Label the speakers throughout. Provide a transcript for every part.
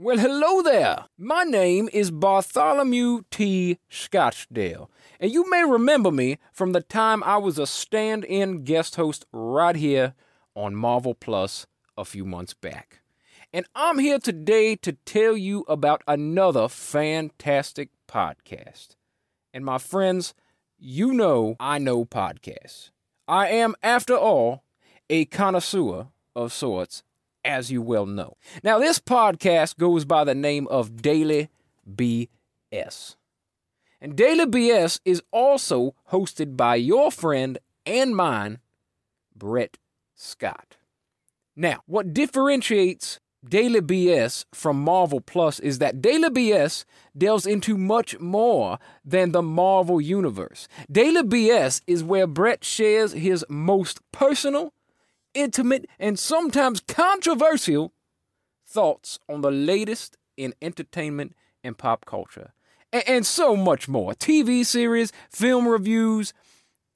Speaker 1: Well, hello there. My name is Bartholomew T. Scottsdale, and you may remember me from the time I was a stand in guest host right here on Marvel Plus a few months back. And I'm here today to tell you about another fantastic podcast. And my friends, you know I know podcasts. I am, after all, a connoisseur of sorts as you well know. Now, this podcast goes by the name of Daily BS. And Daily BS is also hosted by your friend and mine, Brett Scott. Now, what differentiates Daily BS from Marvel Plus is that Daily BS delves into much more than the Marvel Universe. Daily BS is where Brett shares his most personal intimate, and sometimes controversial thoughts on the latest in entertainment and pop culture. And, so much more. TV series, film reviews.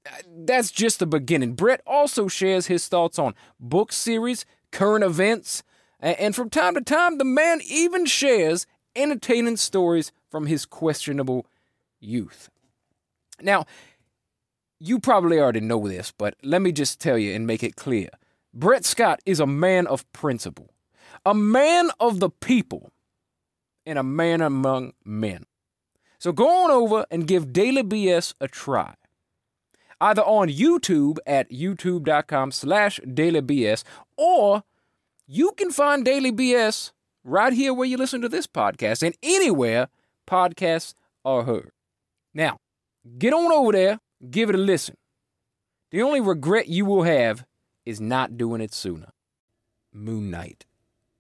Speaker 1: Uh, that's just the beginning. Brett also shares his thoughts on book series, current events, and from time to time, the man even shares entertaining stories from his questionable youth. Now, you probably already know this, but let me just tell you and make it clear. Brett Scott is a man of principle, a man of the people, and a man among men. So go on over and give Daily BS a try. Either on YouTube at youtube.com slash dailybs, or you can find Daily BS right here where you listen to this podcast and anywhere podcasts are heard. Now, get on over there, give it a listen. The only regret you will have is not doing it sooner. Moon Knight,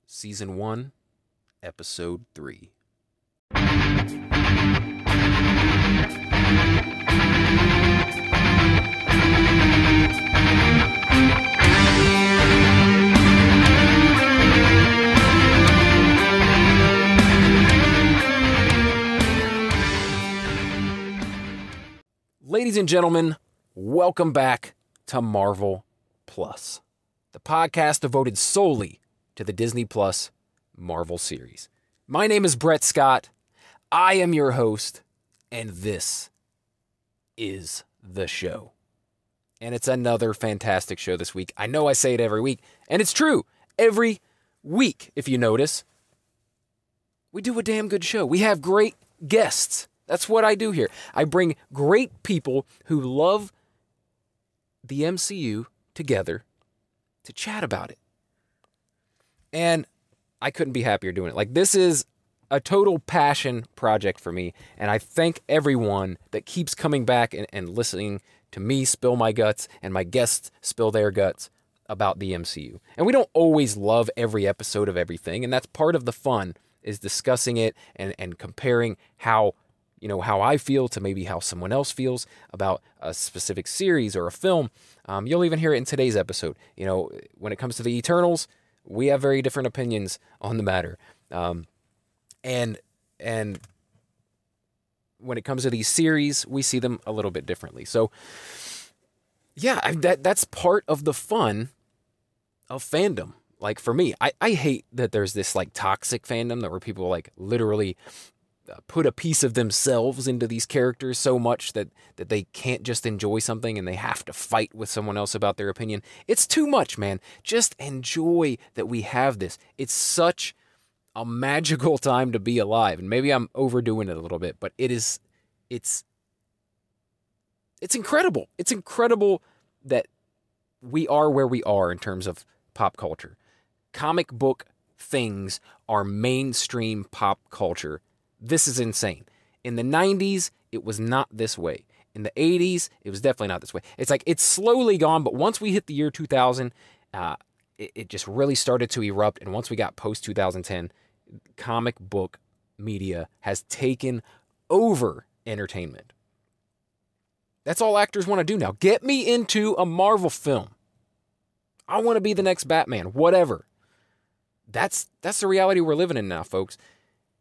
Speaker 1: Season 1, Episode 3. Ladies and gentlemen, welcome back to Marvel Plus, the podcast devoted solely to the Disney Plus Marvel series. My name is Brett Scott. I am your host, and this is the show. And it's another fantastic show this week. I know I say it every week, and it's true. Every week, if you notice, we do a damn good show. We have great guests. That's what I do here. I bring great people who love the MCU together to chat about it. And I couldn't be happier doing it. Like, this is a total passion project for me. And I thank everyone that keeps coming back and, and listening to me spill my guts and my guests spill their guts about the MCU. And we don't always love every episode of everything. And that's part of the fun is discussing it and, and comparing how you know how I feel to maybe how someone else feels about a specific series or a film. Um, you'll even hear it in today's episode. You know, when it comes to the Eternals, we have very different opinions on the matter, um, and and when it comes to these series, we see them a little bit differently. So, yeah, I, that that's part of the fun of fandom. Like for me, I, I hate that there's this like toxic fandom that where people like literally Uh, put a piece of themselves into these characters so much that that they can't just enjoy something and they have to fight with someone else about their opinion. It's too much, man. Just enjoy that we have this. It's such a magical time to be alive. And maybe I'm overdoing it a little bit, but it is it's it's incredible. It's incredible that we are where we are in terms of pop culture. Comic book things are mainstream pop culture this is insane. In the 90s, it was not this way. In the 80s, it was definitely not this way. It's like it's slowly gone, but once we hit the year 2000, uh, it, it just really started to erupt. And once we got post 2010, comic book media has taken over entertainment. That's all actors want to do now. Get me into a Marvel film. I want to be the next Batman, whatever. That's that's the reality we're living in now, folks.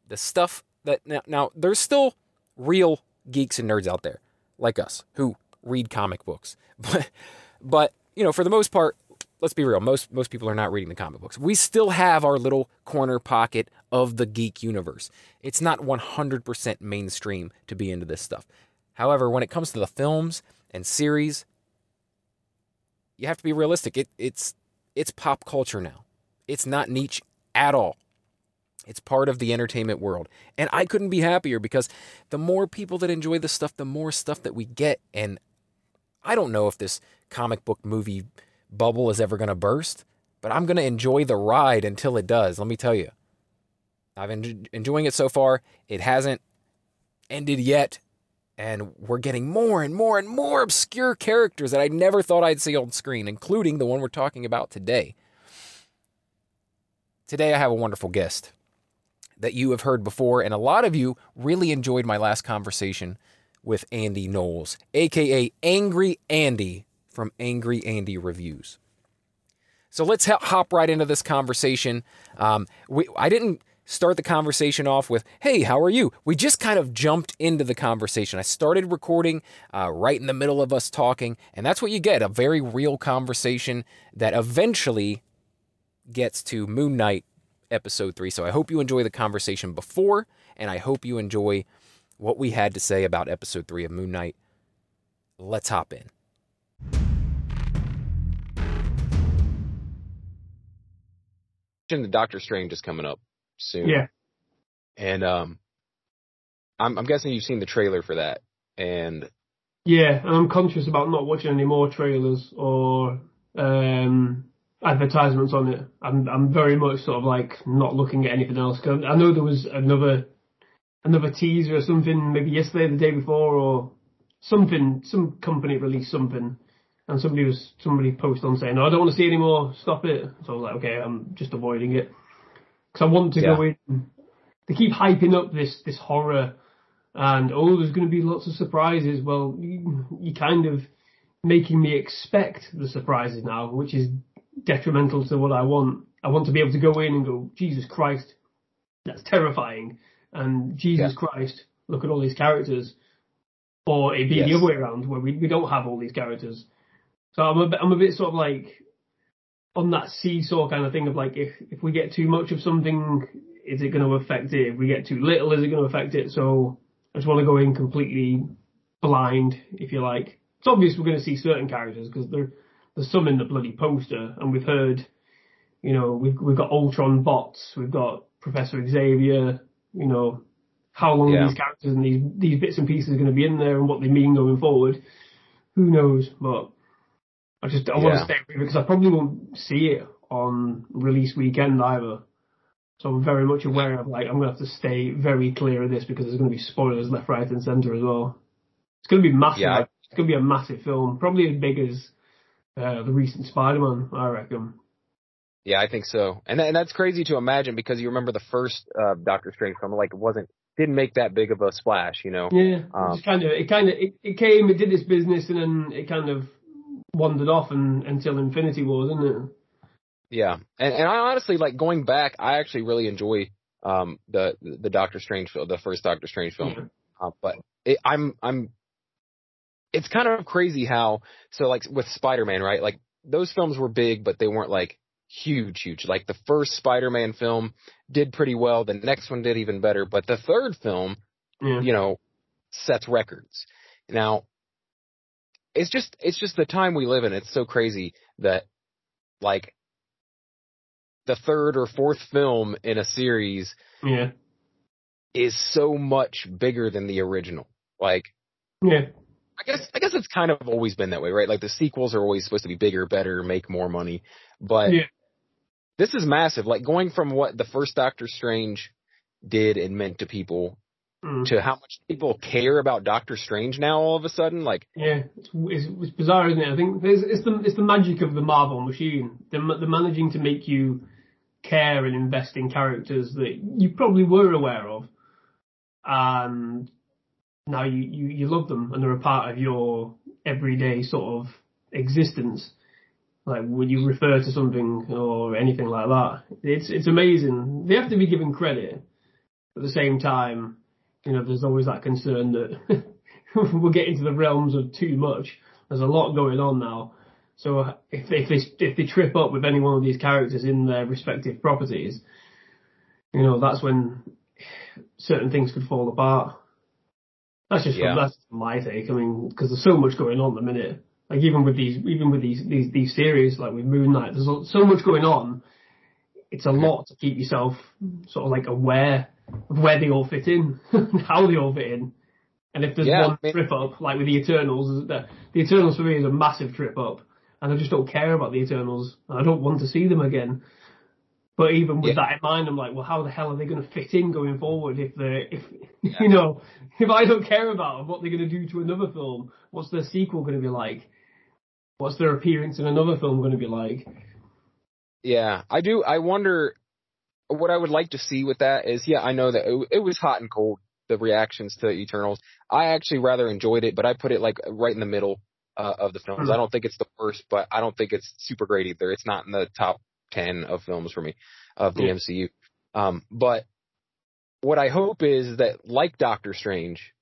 Speaker 1: The stuff that now, now there's still real geeks and nerds out there like us who read comic books. But but you know, for the most part, let's be real. Most most people are not reading the comic books. We still have our little corner pocket of the geek universe. It's not 100% mainstream to be into this stuff. However, when it comes to the films and series, you have to be realistic. It, it's it's pop culture now. It's not niche at all. It's part of the entertainment world. And I couldn't be happier because the more people that enjoy this stuff, the more stuff that we get. And I don't know if this comic book movie bubble is ever going to burst, but I'm going to enjoy the ride until it does. Let me tell you. I've been enjoying it so far. It hasn't ended yet. And we're getting more and more and more obscure characters that I never thought I'd see on screen, including the one we're talking about today. Today, I have a wonderful guest that you have heard before, and a lot of you really enjoyed my last conversation with Andy Knowles, aka Angry Andy from Angry Andy Reviews. So let's hop right into this conversation. Um, we, I didn't start the conversation off with, hey, how are you? We just kind of jumped into the conversation. I started recording uh, right in the middle of us talking, and that's what you get a very real conversation that eventually gets to Moon Knight episode three. So I hope you enjoy the conversation before, and I hope you enjoy what we had to say about episode three of Moon Knight. Let's hop in. The Doctor Strange is coming up soon.
Speaker 2: Yeah.
Speaker 1: And um, I'm, I'm guessing you've seen the trailer for that. And
Speaker 2: yeah, and I'm conscious about not watching any more trailers or um, advertisements on it. I'm I'm very much sort of like not looking at anything else. Cause I know there was another another teaser or something maybe yesterday, the day before, or something. Some company released something, and somebody was somebody posted on saying, "No, I don't want to see any more. Stop it." So I was like, "Okay, I'm just avoiding it." because I want to yeah. go in. They keep hyping up this this horror, and oh, there's going to be lots of surprises. Well, you, you kind of making me expect the surprises now, which is detrimental to what I want. I want to be able to go in and go, Jesus Christ, that's terrifying, and Jesus yeah. Christ, look at all these characters. Or it be yes. the other way around, where we, we don't have all these characters. So I'm a bit, I'm a bit sort of like on that seesaw kind of thing of like if if we get too much of something, is it going to affect it? If we get too little, is it going to affect it? So I just want to go in completely blind, if you like. It's obvious we're going to see certain characters because there there's some in the bloody poster, and we've heard, you know, we've we've got Ultron bots, we've got Professor Xavier, you know, how long yeah. these characters and these these bits and pieces are going to be in there and what they mean going forward. Who knows? But I just I yeah. want to stay with it because I probably won't see it on release weekend either. So I'm very much aware of like I'm gonna have to stay very clear of this because there's gonna be spoilers left, right, and centre as well. It's gonna be massive. Yeah. It's gonna be a massive film, probably as big as uh, the recent Spider-Man, I reckon.
Speaker 1: Yeah, I think so, and and that's crazy to imagine because you remember the first uh, Doctor Strange film, like it wasn't didn't make that big of a splash, you know.
Speaker 2: Yeah, um, it kind of it kind of it, it came, it did its business, and then it kind of wandered off and, until Infinity War, didn't it?
Speaker 1: Yeah, and and I honestly like going back. I actually really enjoy um the the Doctor Strange film, the first Doctor Strange film. Yeah. Uh, but it, I'm I'm it's kind of crazy how so like with Spider-Man, right? Like those films were big, but they weren't like huge, huge. Like the first Spider-Man film did pretty well. The next one did even better, but the third film, yeah. you know, sets records. Now, it's just it's just the time we live in. It's so crazy that like the third or fourth film in a series
Speaker 2: yeah.
Speaker 1: is so much bigger than the original. Like
Speaker 2: Yeah.
Speaker 1: I guess I guess it's kind of always been that way, right? Like the sequels are always supposed to be bigger, better, make more money. But yeah. this is massive. Like going from what the first Doctor Strange did and meant to people mm. to how much people care about Doctor Strange now all of a sudden. Like,
Speaker 2: yeah, it's, it's, bizarre, isn't it? I think it's, it's the it's the magic of the Marvel machine. They're, they're managing to make you care and invest in characters that you probably were aware of, and now you, you, you love them and they're a part of your everyday sort of existence. Like when you refer to something or anything like that, it's it's amazing. They have to be given credit. At the same time, you know, there's always that concern that we'll get into the realms of too much. There's a lot going on now. So uh, if if they if they trip up with any one of these characters in their respective properties, you know that's when certain things could fall apart. That's just
Speaker 1: Yeah.
Speaker 2: that's my take. I mean, because there's so much going on at the minute. Like even with these even with these these these series, like with Moon Knight, there's so- much going on. It's a lot to keep yourself sort of like aware of where they all fit in, how they all fit in. And if there's
Speaker 1: Yeah,
Speaker 2: one
Speaker 1: I mean-
Speaker 2: trip up, like with the Eternals, the, the Eternals for me is a massive trip up, and I just don't care about the Eternals, and I don't want to see them again. But even with
Speaker 1: Yeah.
Speaker 2: that in mind, I'm like, well, how the hell are they going to fit in going forward if they, if you know, if I don't care about what they're going to do to another film? What's their sequel going to be like? What's their appearance in another film going to be like?
Speaker 1: Yeah, I do. I wonder what I would like to see with that is, yeah, I know that it, it was hot and cold, the reactions to Eternals. I actually rather enjoyed it, but I put it like right in the middle uh, of the films.
Speaker 2: Hmm.
Speaker 1: I don't think it's the worst, but I don't think it's super great either. It's not in the top 10 of films for me of the
Speaker 2: Yeah.
Speaker 1: MCU. Um, but what I hope is that like Doctor Strange,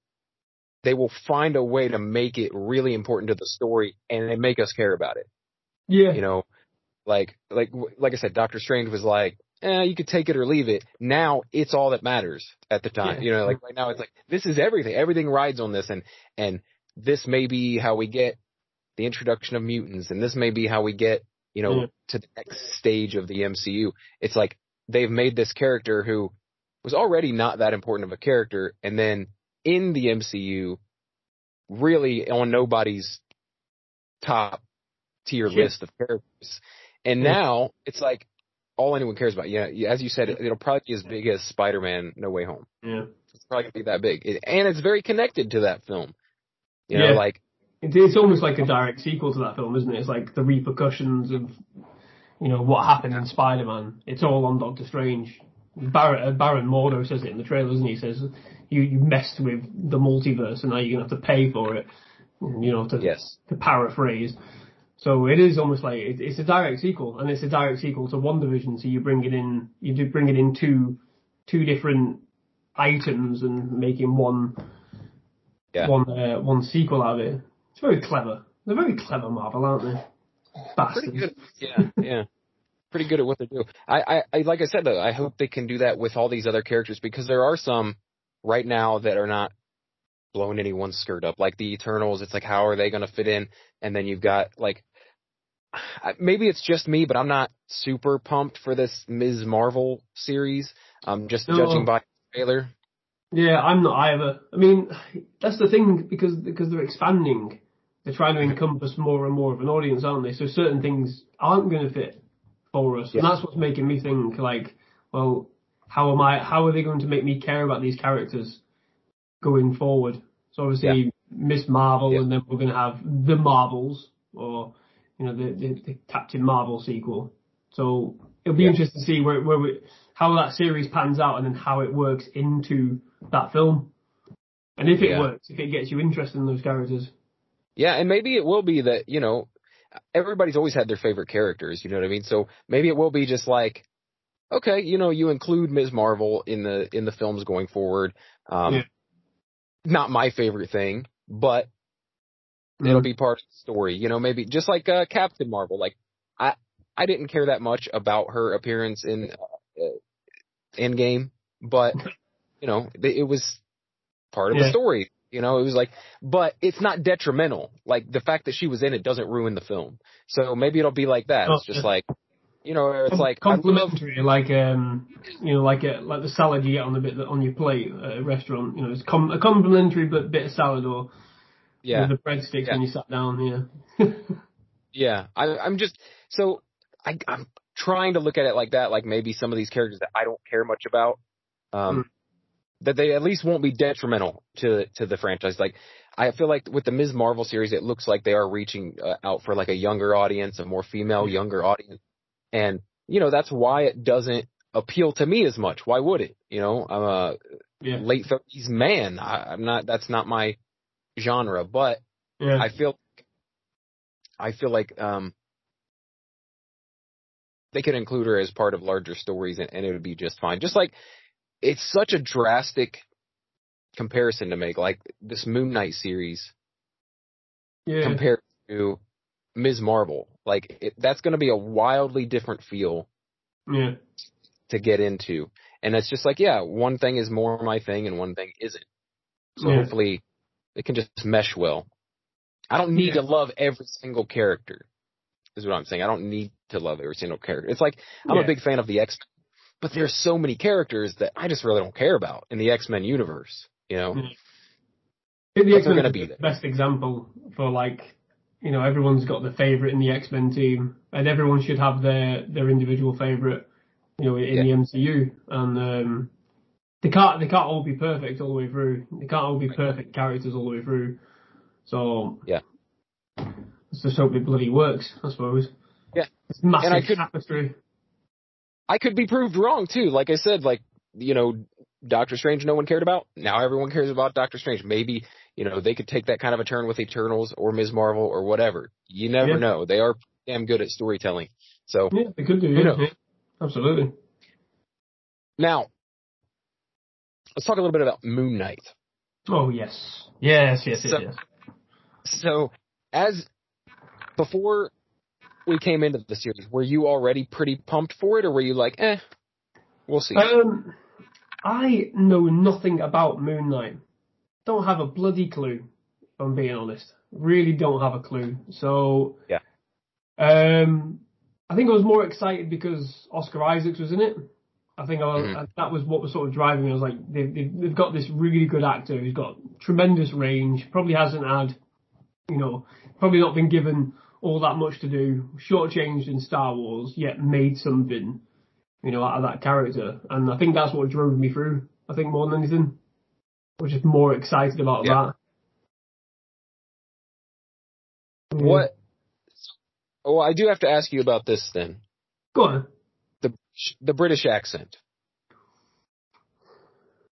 Speaker 1: they will find a way to make it really important to the story and they make us care about it
Speaker 2: Yeah,
Speaker 1: you know, like like like I said, Doctor Strange was like, eh, you could take it or leave it. Now it's all that matters at the time.
Speaker 2: Yeah.
Speaker 1: You know, like right now it's like this is everything. Everything rides on this, and and this may be how we get the introduction of mutants, and this may be how we get you know
Speaker 2: Yeah.
Speaker 1: to the next stage of the MCU. It's like they've made this character who was already not that important of a character, and then in the MCU, really on nobody's top tier
Speaker 2: Yeah.
Speaker 1: list of characters. And
Speaker 2: Yeah.
Speaker 1: now it's like all anyone cares about. Yeah, as you said, it, it'll probably be as big as Spider-Man: No Way Home.
Speaker 2: yeah.
Speaker 1: It's probably gonna be that big, It- and it's very connected to that film. You know,
Speaker 2: Yeah.
Speaker 1: like
Speaker 2: It's, it's almost like a direct sequel to that film, isn't it? It's like the repercussions of, you know, what happened in Spider-Man. It's all on Doctor Strange. Baron, uh, Baron Mordo says it in the trailer, doesn't he? He says, you, you messed with the multiverse and now you're going to have to pay for it. You know, to,
Speaker 1: yes,
Speaker 2: to paraphrase. So it is almost like it, it's a direct sequel, and it's a direct sequel to WandaVision. So you bring it in, you do bring it in two, two different items and making one,
Speaker 1: Yeah.
Speaker 2: one, uh, one sequel out of it. It's very clever. They're very clever, Marvel, aren't they? Bastards.
Speaker 1: pretty good. Yeah, yeah, pretty good at what they do. I, I, I, like I said though, I hope they can do that with all these other characters because there are some right now that are not blowing anyone's skirt up. Like the Eternals, it's like how are they going to fit in? And then you've got like maybe it's just me, but I'm not super pumped for this Ms. Marvel series. Um, just
Speaker 2: No.
Speaker 1: judging by the trailer.
Speaker 2: Yeah, I'm not either. I mean, that's the thing because because they're expanding. They're trying to encompass more and more of an audience, aren't they? So certain things aren't going to fit for us, and that's what's making me think like, well, how am I? How are they going to make me care about these characters going forward? So obviously, Miss Marvel,
Speaker 1: Yeah.
Speaker 2: and then we're going to have the Marvels, or you know, the, the, the Captain Marvel sequel. So it'll be
Speaker 1: Yeah.
Speaker 2: interesting to see where where we, how that series pans out, and then how it works into that film. And if it
Speaker 1: Yeah.
Speaker 2: works, if it gets you interested in those characters.
Speaker 1: Yeah, and maybe it will be that, you know, everybody's always had their favorite characters, you know what I mean? So maybe it will be just like, okay, you know, you include Ms. Marvel in the, in the films going forward. Um,
Speaker 2: Yeah.
Speaker 1: not my favorite thing, but
Speaker 2: Mm.
Speaker 1: it'll be part of the story, you know, maybe just like, uh, Captain Marvel. Like, I, I didn't care that much about her appearance in, uh, uh, Endgame, but, you know, it it was part of
Speaker 2: Yeah.
Speaker 1: the story. You know, it was like, but it's not detrimental. Like the fact that she was in it doesn't ruin the film. So maybe it'll be like that. It's
Speaker 2: Oh,
Speaker 1: just like, you know, it's
Speaker 2: Com-
Speaker 1: like I love,
Speaker 2: complimentary, like um, you know, like a, like the salad you get on the bit that on your plate at a restaurant. You know, it's com- a complimentary but bit of salad or
Speaker 1: yeah,
Speaker 2: with the breadsticks
Speaker 1: Yeah.
Speaker 2: when you sat down. Yeah.
Speaker 1: yeah. I, I'm just so I, I'm trying to look at it like that. Like maybe some of these characters that I don't care much about, um,
Speaker 2: Hmm.
Speaker 1: That they at least won't be detrimental to to the franchise. Like I feel like with the Ms. Marvel series, it looks like they are reaching uh, out for like a younger audience, a more female, younger audience, and you know that's why it doesn't appeal to me as much. Why would it? You know, I'm a
Speaker 2: yeah.
Speaker 1: late thirties man. I, I'm not. That's not my genre. But
Speaker 2: Yeah.
Speaker 1: I feel, I feel like um, they could include her as part of larger stories, and, and it would be just fine. Just like it's such a drastic comparison to make, like this Moon Knight series
Speaker 2: yeah.
Speaker 1: compared to Ms. Marvel. Like it, that's going to be a wildly different feel
Speaker 2: Yeah.
Speaker 1: to get into. And it's just like, yeah, one thing is more my thing and one thing isn't. So
Speaker 2: Yeah.
Speaker 1: hopefully it can just mesh well. I don't need
Speaker 2: Yeah.
Speaker 1: to love every single character. Is what I'm saying. I don't need to love every single character. It's like I'm
Speaker 2: Yeah.
Speaker 1: a big fan of the X, but there's so many characters that I just really don't care about in the X Men universe. You know?
Speaker 2: Yeah. I think the X
Speaker 1: they're
Speaker 2: Men
Speaker 1: gonna be
Speaker 2: the best example for like, you know, everyone's got the favorite in the X Men team, and everyone should have their their individual favorite, you know, in
Speaker 1: Yeah.
Speaker 2: the MCU. And um, they can't they can't all be perfect all the way through. They can't all be perfect characters all the way through. So
Speaker 1: Yeah.
Speaker 2: let's just hope it bloody works. I suppose.
Speaker 1: Yeah.
Speaker 2: It's massive
Speaker 1: And I could-
Speaker 2: tapestry.
Speaker 1: I could be proved wrong too. Like I said, like, you know, Doctor Strange no one cared about. Now everyone cares about Doctor Strange. Maybe, you know, they could take that kind of a turn with Eternals or Ms. Marvel or whatever. You never
Speaker 2: Yeah.
Speaker 1: know. They are damn good at storytelling. So
Speaker 2: Yeah, they could do.
Speaker 1: Who
Speaker 2: Yeah,
Speaker 1: knows?
Speaker 2: yeah. absolutely.
Speaker 1: now let's talk a little bit about Moon Knight.
Speaker 2: Oh yes, yes, yes, yes,
Speaker 1: So-
Speaker 2: yes.
Speaker 1: So as before we came into the series, were you already pretty pumped for it or were you like, eh, we'll see?
Speaker 2: Um, I know nothing about Moon Knight. Don't have a bloody clue. If I'm being honest. Really don't have a clue. So
Speaker 1: Yeah.
Speaker 2: Um, I think I was more excited because Oscar Isaacs was in it. I think I was,
Speaker 1: Mhm.
Speaker 2: that was what was sort of driving me. I was like, they've, they've, they've got this really good actor who's got tremendous range. Probably hasn't had, you know, probably not been given all that much to do. Shortchanged in Star Wars, yet made something you know, out of that character. And I think that's what drove me through. I think more than anything. I was just more excited about
Speaker 1: Yeah.
Speaker 2: that.
Speaker 1: What? Oh, I do have to ask you about this then.
Speaker 2: Go on.
Speaker 1: The the British accent.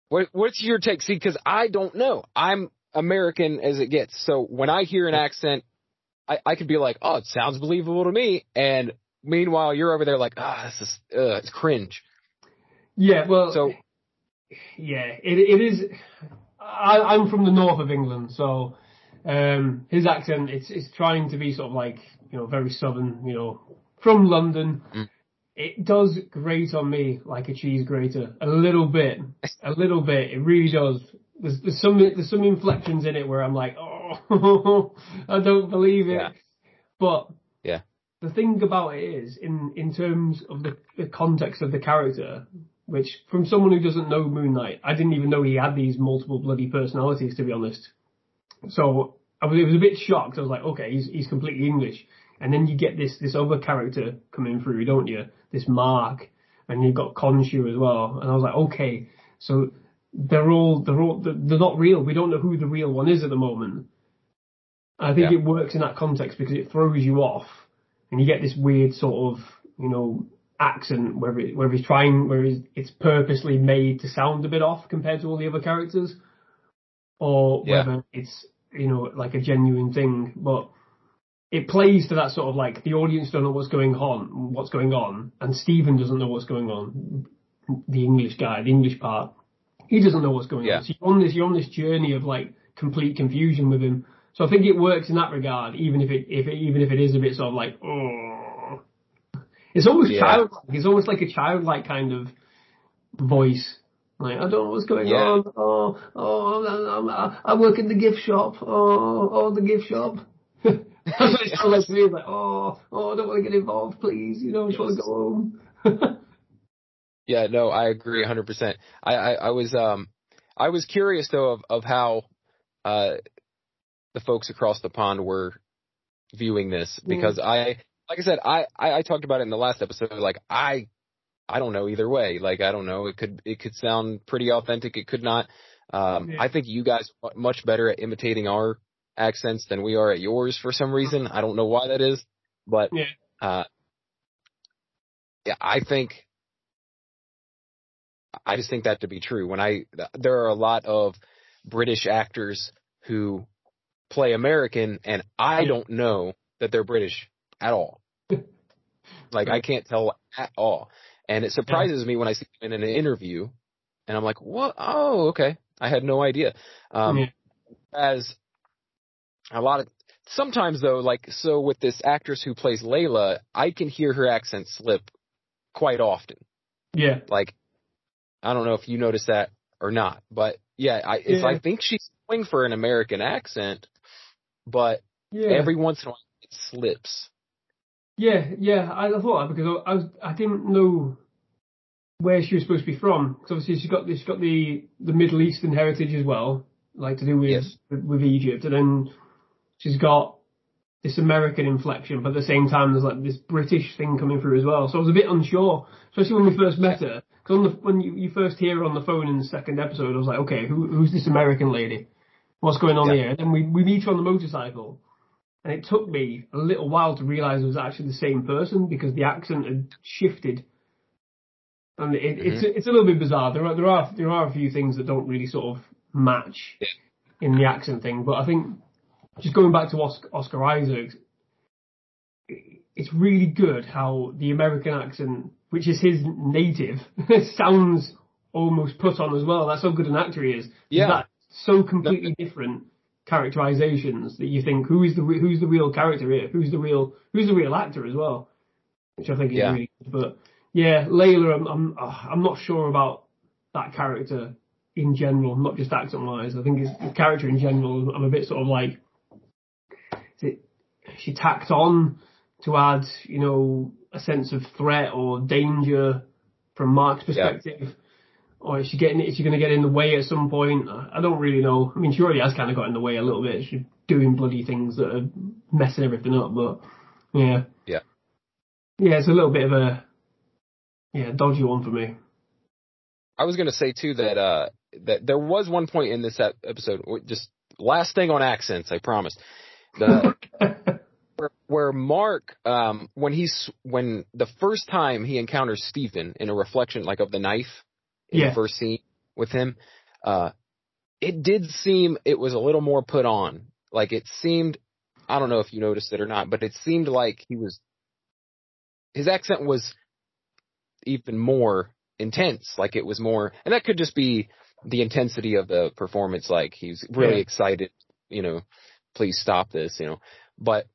Speaker 1: What what's your take? See, because I don't know. I'm American as it gets. So when I hear an accent, I I could be like, oh, it sounds believable to me. And meanwhile, you're over there like, ah, this is uh, it's cringe.
Speaker 2: Yeah, well,
Speaker 1: So
Speaker 2: yeah, it, it is. I, I'm from the north of England, so um, his accent it's it's trying to be sort of like you know very southern, you know, from London.
Speaker 1: Mm.
Speaker 2: It does grate on me like a cheese grater, a little bit, a little bit. It really does. There's, there's some there's some inflections in it where I'm like, oh, I don't believe it.
Speaker 1: Yeah.
Speaker 2: But
Speaker 1: Yeah.
Speaker 2: the thing about it is, in in terms of the, the context of the character, which from someone who doesn't know Moon Knight, I didn't even know he had these multiple bloody personalities, to be honest. So I was, it was a bit shocked. I was like, okay, he's he's completely English, and then you get this this other character coming through, don't you? This Mark, and you've got Khonshu as well, and I was like, okay, so they're all they're all they're not real. We don't know who the real one is at the moment. I think
Speaker 1: Yeah.
Speaker 2: it works in that context because it throws you off, and you get this weird sort of you know accent where it, where he's trying where it's, it's purposely made to sound a bit off compared to all the other characters, or
Speaker 1: Yeah.
Speaker 2: whether it's you know like a genuine thing, but it plays to that sort of like the audience don't know what's going on, what's going on, and Stephen doesn't know what's going on. The English guy, the English part, he doesn't know what's going
Speaker 1: Yeah.
Speaker 2: on. So you're on this, you're on this journey of like complete confusion with him. So I think it works in that regard, even if it, if it, even if it is a bit sort of like, oh, it's almost
Speaker 1: Yeah.
Speaker 2: childlike. It's almost like a childlike kind of voice. Like I don't know what's going
Speaker 1: Yeah.
Speaker 2: on. Oh, oh, I, I work in the gift shop. Oh, oh, the gift shop. That's what it sounds like to me. Like, oh, oh, I don't want to get involved, please. You know, I just want to go home.
Speaker 1: Yeah, no, I agree 100%. I, I, I was, um, I was curious though of, of how, uh, the folks across the pond were viewing this because I, like I said, I, I, I talked about it in the last episode. Like I, I don't know either way. Like I don't know. It could, it could sound pretty authentic. It could not. Um,
Speaker 2: Yeah.
Speaker 1: I think you guys are much better at imitating our accents than we are at yours for some reason. I don't know why that is, but,
Speaker 2: Yeah.
Speaker 1: uh, yeah, I think, I just think that to be true. When I, there are a lot of British actors who play American and I don't know that they're British at all. Like I can't tell at all. And it surprises me when I see them in an interview and I'm like, what? Oh, okay. I had no idea. Um,
Speaker 2: Yeah.
Speaker 1: as a lot of sometimes though, like so with this actress who plays Layla, I can hear her accent slip quite often.
Speaker 2: Yeah.
Speaker 1: Like, I don't know if you notice that or not, but yeah, I
Speaker 2: Yeah.
Speaker 1: I think she's going for an American accent, but
Speaker 2: Yeah.
Speaker 1: every once in a while it slips.
Speaker 2: Yeah, yeah, I thought that because I, I was I didn't know where she was supposed to be from. Because obviously she's got she's got the the Middle Eastern heritage as well, like to do with
Speaker 1: Yes.
Speaker 2: with, Egypt, and then she's got this American inflection, but at the same time there's like this British thing coming through as well. So I was a bit unsure, especially when we first met her. Because when you, you first hear her on the phone in the second episode, I was like, okay, who, who's this American lady? What's going on
Speaker 1: Yeah.
Speaker 2: here? And then we we meet her on the motorcycle. And it took me a little while to realise it was actually the same person because the accent had shifted. And it, mm-hmm. it's it's a little bit bizarre. There are there are there are a few things that don't really sort of match
Speaker 1: Yeah.
Speaker 2: in the accent thing. But I think just going back to Oscar, Oscar Isaac, it's really good how the American accent, which is his native, sounds almost put on as well. That's how good an actor he is.
Speaker 1: Yeah.
Speaker 2: That so completely different characterizations that you think who is the re- who's the real character here? Who's the real who's the real actor as well? Which I think is
Speaker 1: Yeah.
Speaker 2: really good. But yeah, Layla, I'm I'm uh, I'm not sure about that character in general, not just accent wise. I think it's the character in general. I'm a bit sort of like, is it she tacked on to add, you know, a sense of threat or danger from Mark's perspective? Or is she getting, is she going to get in the way at some point? I don't really know. I mean, she already has kind of got in the way a little bit. She's doing bloody things that are messing everything up, but yeah.
Speaker 1: Yeah.
Speaker 2: Yeah, it's a little bit of a, yeah, dodgy one for me.
Speaker 1: I was gonna say too that uh that there was one point in this episode, just last thing on accents, I promise. The where, where Mark, um, when he's when the first time he encounters Stephen in a reflection like of the knife in
Speaker 2: Yeah.
Speaker 1: the first scene with him, uh, it did seem it was a little more put on. Like it seemed, I don't know if you noticed it or not, but it seemed like he was his accent was even more intense. Like it was more, and that could just be the intensity of the performance. Like he's really
Speaker 2: Yeah.
Speaker 1: excited, you know, please stop this, you know, but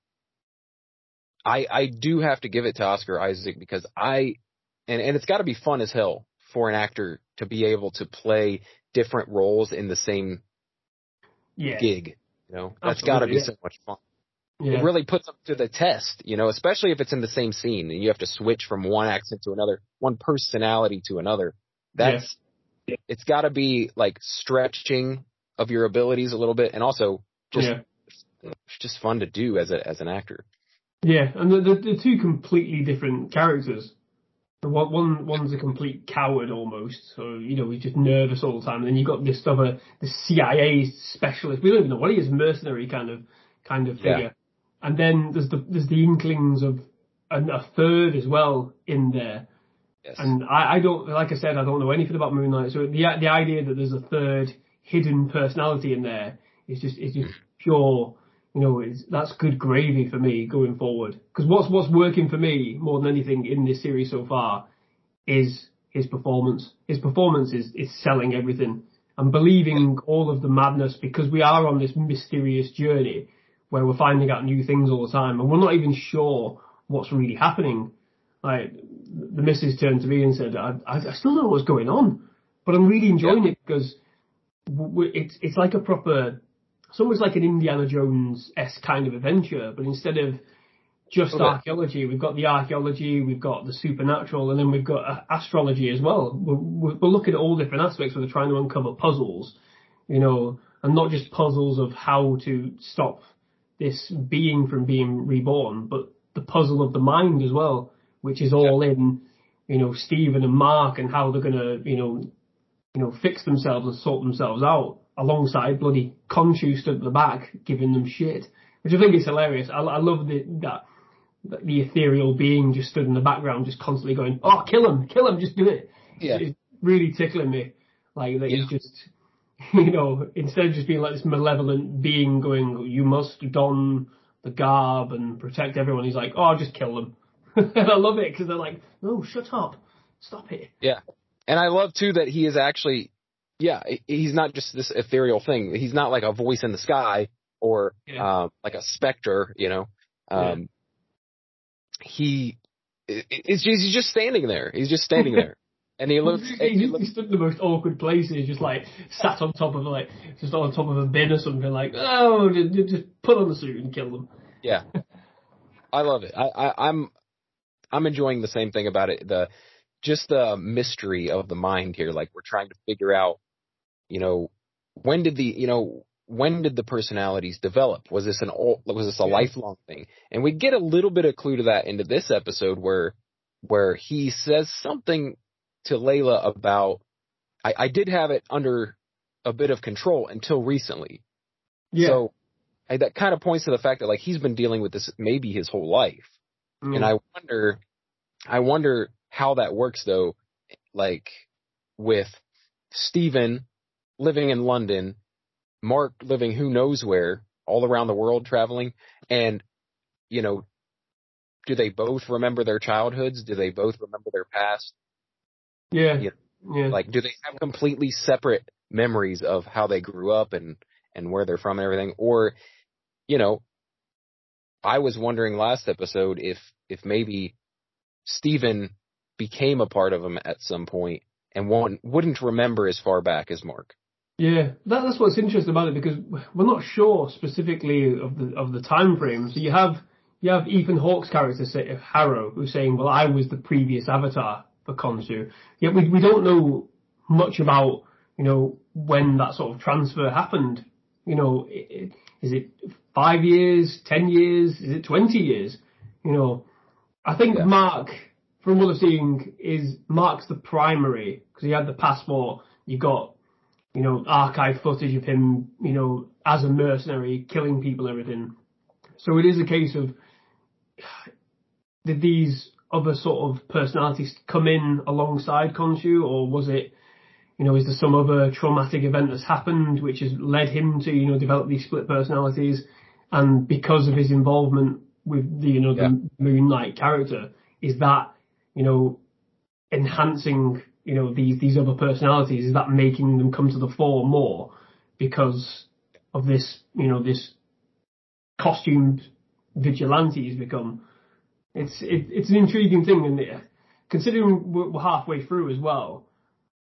Speaker 1: I, I do have to give it to Oscar Isaac because I, and, and it's gotta be fun as hell for an actor to be able to play different roles in the same
Speaker 2: yeah.
Speaker 1: gig. You know, that's gotta be
Speaker 2: Absolutely,
Speaker 1: so much fun.
Speaker 2: Yeah.
Speaker 1: It really puts them to the test, you know, especially if it's in the same scene and you have to switch from one accent to another, one personality to another. That's, it's gotta be like stretching of your abilities a little bit and also just,
Speaker 2: yeah.
Speaker 1: just fun to do as a, as an actor.
Speaker 2: Yeah, and the, the, the two completely different characters. One, one one's a complete coward almost, so you know he's just nervous all the time. And then you've got this other, the CIA specialist. We don't even know what he is, mercenary kind of kind of
Speaker 1: Yeah.
Speaker 2: figure. And then there's the there's the inklings of a, a third as well in there.
Speaker 1: Yes.
Speaker 2: And I, I don't, like I said, I don't know anything about Moon Knight. So the the idea that there's a third hidden personality in there is just is just hmm. pure. You know, that's good gravy for me going forward. Because what's what's working for me more than anything in this series so far is his performance. His performance is is selling everything. I'm believing all of the madness because we are on this mysterious journey where we're finding out new things all the time and we're not even sure what's really happening. Like the missus turned to me and said, I, I, I still don't know what's going on, but I'm really enjoying it because w- w- it's it's like a proper, it's almost like an Indiana Jones esque kind of adventure, but instead of just
Speaker 1: Okay.
Speaker 2: archaeology, we've got the archaeology, we've got the supernatural, and then we've got uh, astrology as well. We're, we're we're looking at all different aspects where they're trying to uncover puzzles, you know, and not just puzzles of how to stop this being from being reborn, but the puzzle of the mind as well, which is all in, you know, Stephen and Mark and how they're gonna, you know, you know, fix themselves and sort themselves out alongside bloody Khonshu stood at the back giving them shit, which I think is hilarious. I, I love the, that, that the ethereal being just stood in the background, just constantly going, "Oh, kill him, kill him, just do it."
Speaker 1: Yeah.
Speaker 2: It's really tickling me, like that
Speaker 1: Yeah.
Speaker 2: he's just, you know, instead of just being like this malevolent being going, "You must don the garb and protect everyone," he's like, "Oh, just kill them." and I love it because they're like, "No, shut up, stop it."
Speaker 1: Yeah. And I love too that he is actually, yeah, he's not just this ethereal thing. He's not like a voice in the sky or
Speaker 2: Yeah.
Speaker 1: um, like a specter, you know. Um, He i- i- is just, he's just standing there. He's just standing there, and he looks.
Speaker 2: He,
Speaker 1: he
Speaker 2: he,
Speaker 1: looks
Speaker 2: stood in the most awkward places, just like sat on top of like just on top of a bin or something. Like, oh, just, just put on the suit and kill them.
Speaker 1: Yeah, I love it. I, I, I'm I'm enjoying the same thing about it. The just the mystery of the mind here. Like we're trying to figure out, you know, when did the you know when did the personalities develop? Was this an old, was this a
Speaker 2: Yeah.
Speaker 1: lifelong thing? And we get a little bit of clue to that into this episode where where he says something to Layla about I, I did have it under a bit of control until recently.
Speaker 2: Yeah,
Speaker 1: So I, that kind of points to the fact that like he's been dealing with this maybe his whole life.
Speaker 2: Mm.
Speaker 1: And I wonder, I wonder how that works though, like with Stephen living in London, Mark living who knows where, all around the world traveling, and, you know, do they both remember their childhoods? Do they both remember their past?
Speaker 2: yeah,
Speaker 1: Yeah.
Speaker 2: yeah.
Speaker 1: Like, do they have completely separate memories of how they grew up and, and where they're from and everything? Or, you know, I was wondering last episode if, if maybe Steven became a part of him at some point and one wouldn't remember as far back as Mark.
Speaker 2: Yeah, that, that's what's interesting about it because we're not sure specifically of the of the time frame. So you have you have Ethan Hawke's character, say, Harrow, who's saying, "Well, I was the previous Avatar for Khonshu." Yet we we don't know much about you know when that sort of transfer happened. You know, i- i- is it five years, ten years, is it twenty years? You know, I think
Speaker 1: Yeah.
Speaker 2: Mark, from what I've seen, is Mark's the primary because he had the passport. You got you know, archive footage of him, you know, as a mercenary, killing people and everything. So it is a case of did these other sort of personalities come in alongside Khonshu, or was it, you know, is there some other traumatic event that's happened which has led him to, you know, develop these split personalities? And because of his involvement with the, you know,
Speaker 1: Yeah.
Speaker 2: the Moon Knight character, is that, you know, enhancing, you know, these these other personalities? Is that making them come to the fore more because of this, you know, this costumed vigilante he's become? It's it, it's an intriguing thing, and it, considering we're, we're halfway through as well,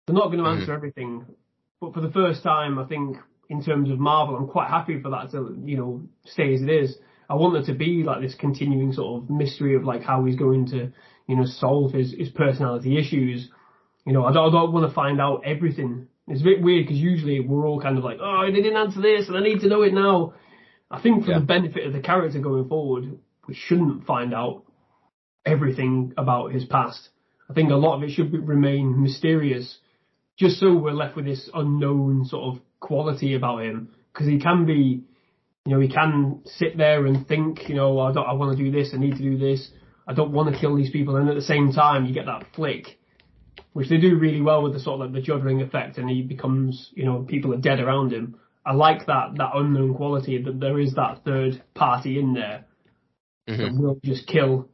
Speaker 2: they're not going to answer mm-hmm. everything. But for the first time, I think in terms of Marvel, I'm quite happy for that to you know stay as it is. I want there to be like this continuing sort of mystery of like how he's going to you know solve his his personality issues. You know, I don't, I don't want to find out everything. It's a bit weird because usually we're all kind of like, oh, they didn't answer this, and I need to know it now. I think for
Speaker 1: Yeah.
Speaker 2: the benefit of the character going forward, we shouldn't find out everything about his past. I think a lot of it should be, remain mysterious, just so we're left with this unknown sort of quality about him. Because he can be, you know, he can sit there and think, you know, I don't, I want to do this, I need to do this, I don't want to kill these people, and at the same time, you get that flick, which they do really well with the sort of like the juddering effect, and he becomes, you know, people are dead around him. I like that that unknown quality that there is that third party in there
Speaker 1: Mhm.
Speaker 2: that will just kill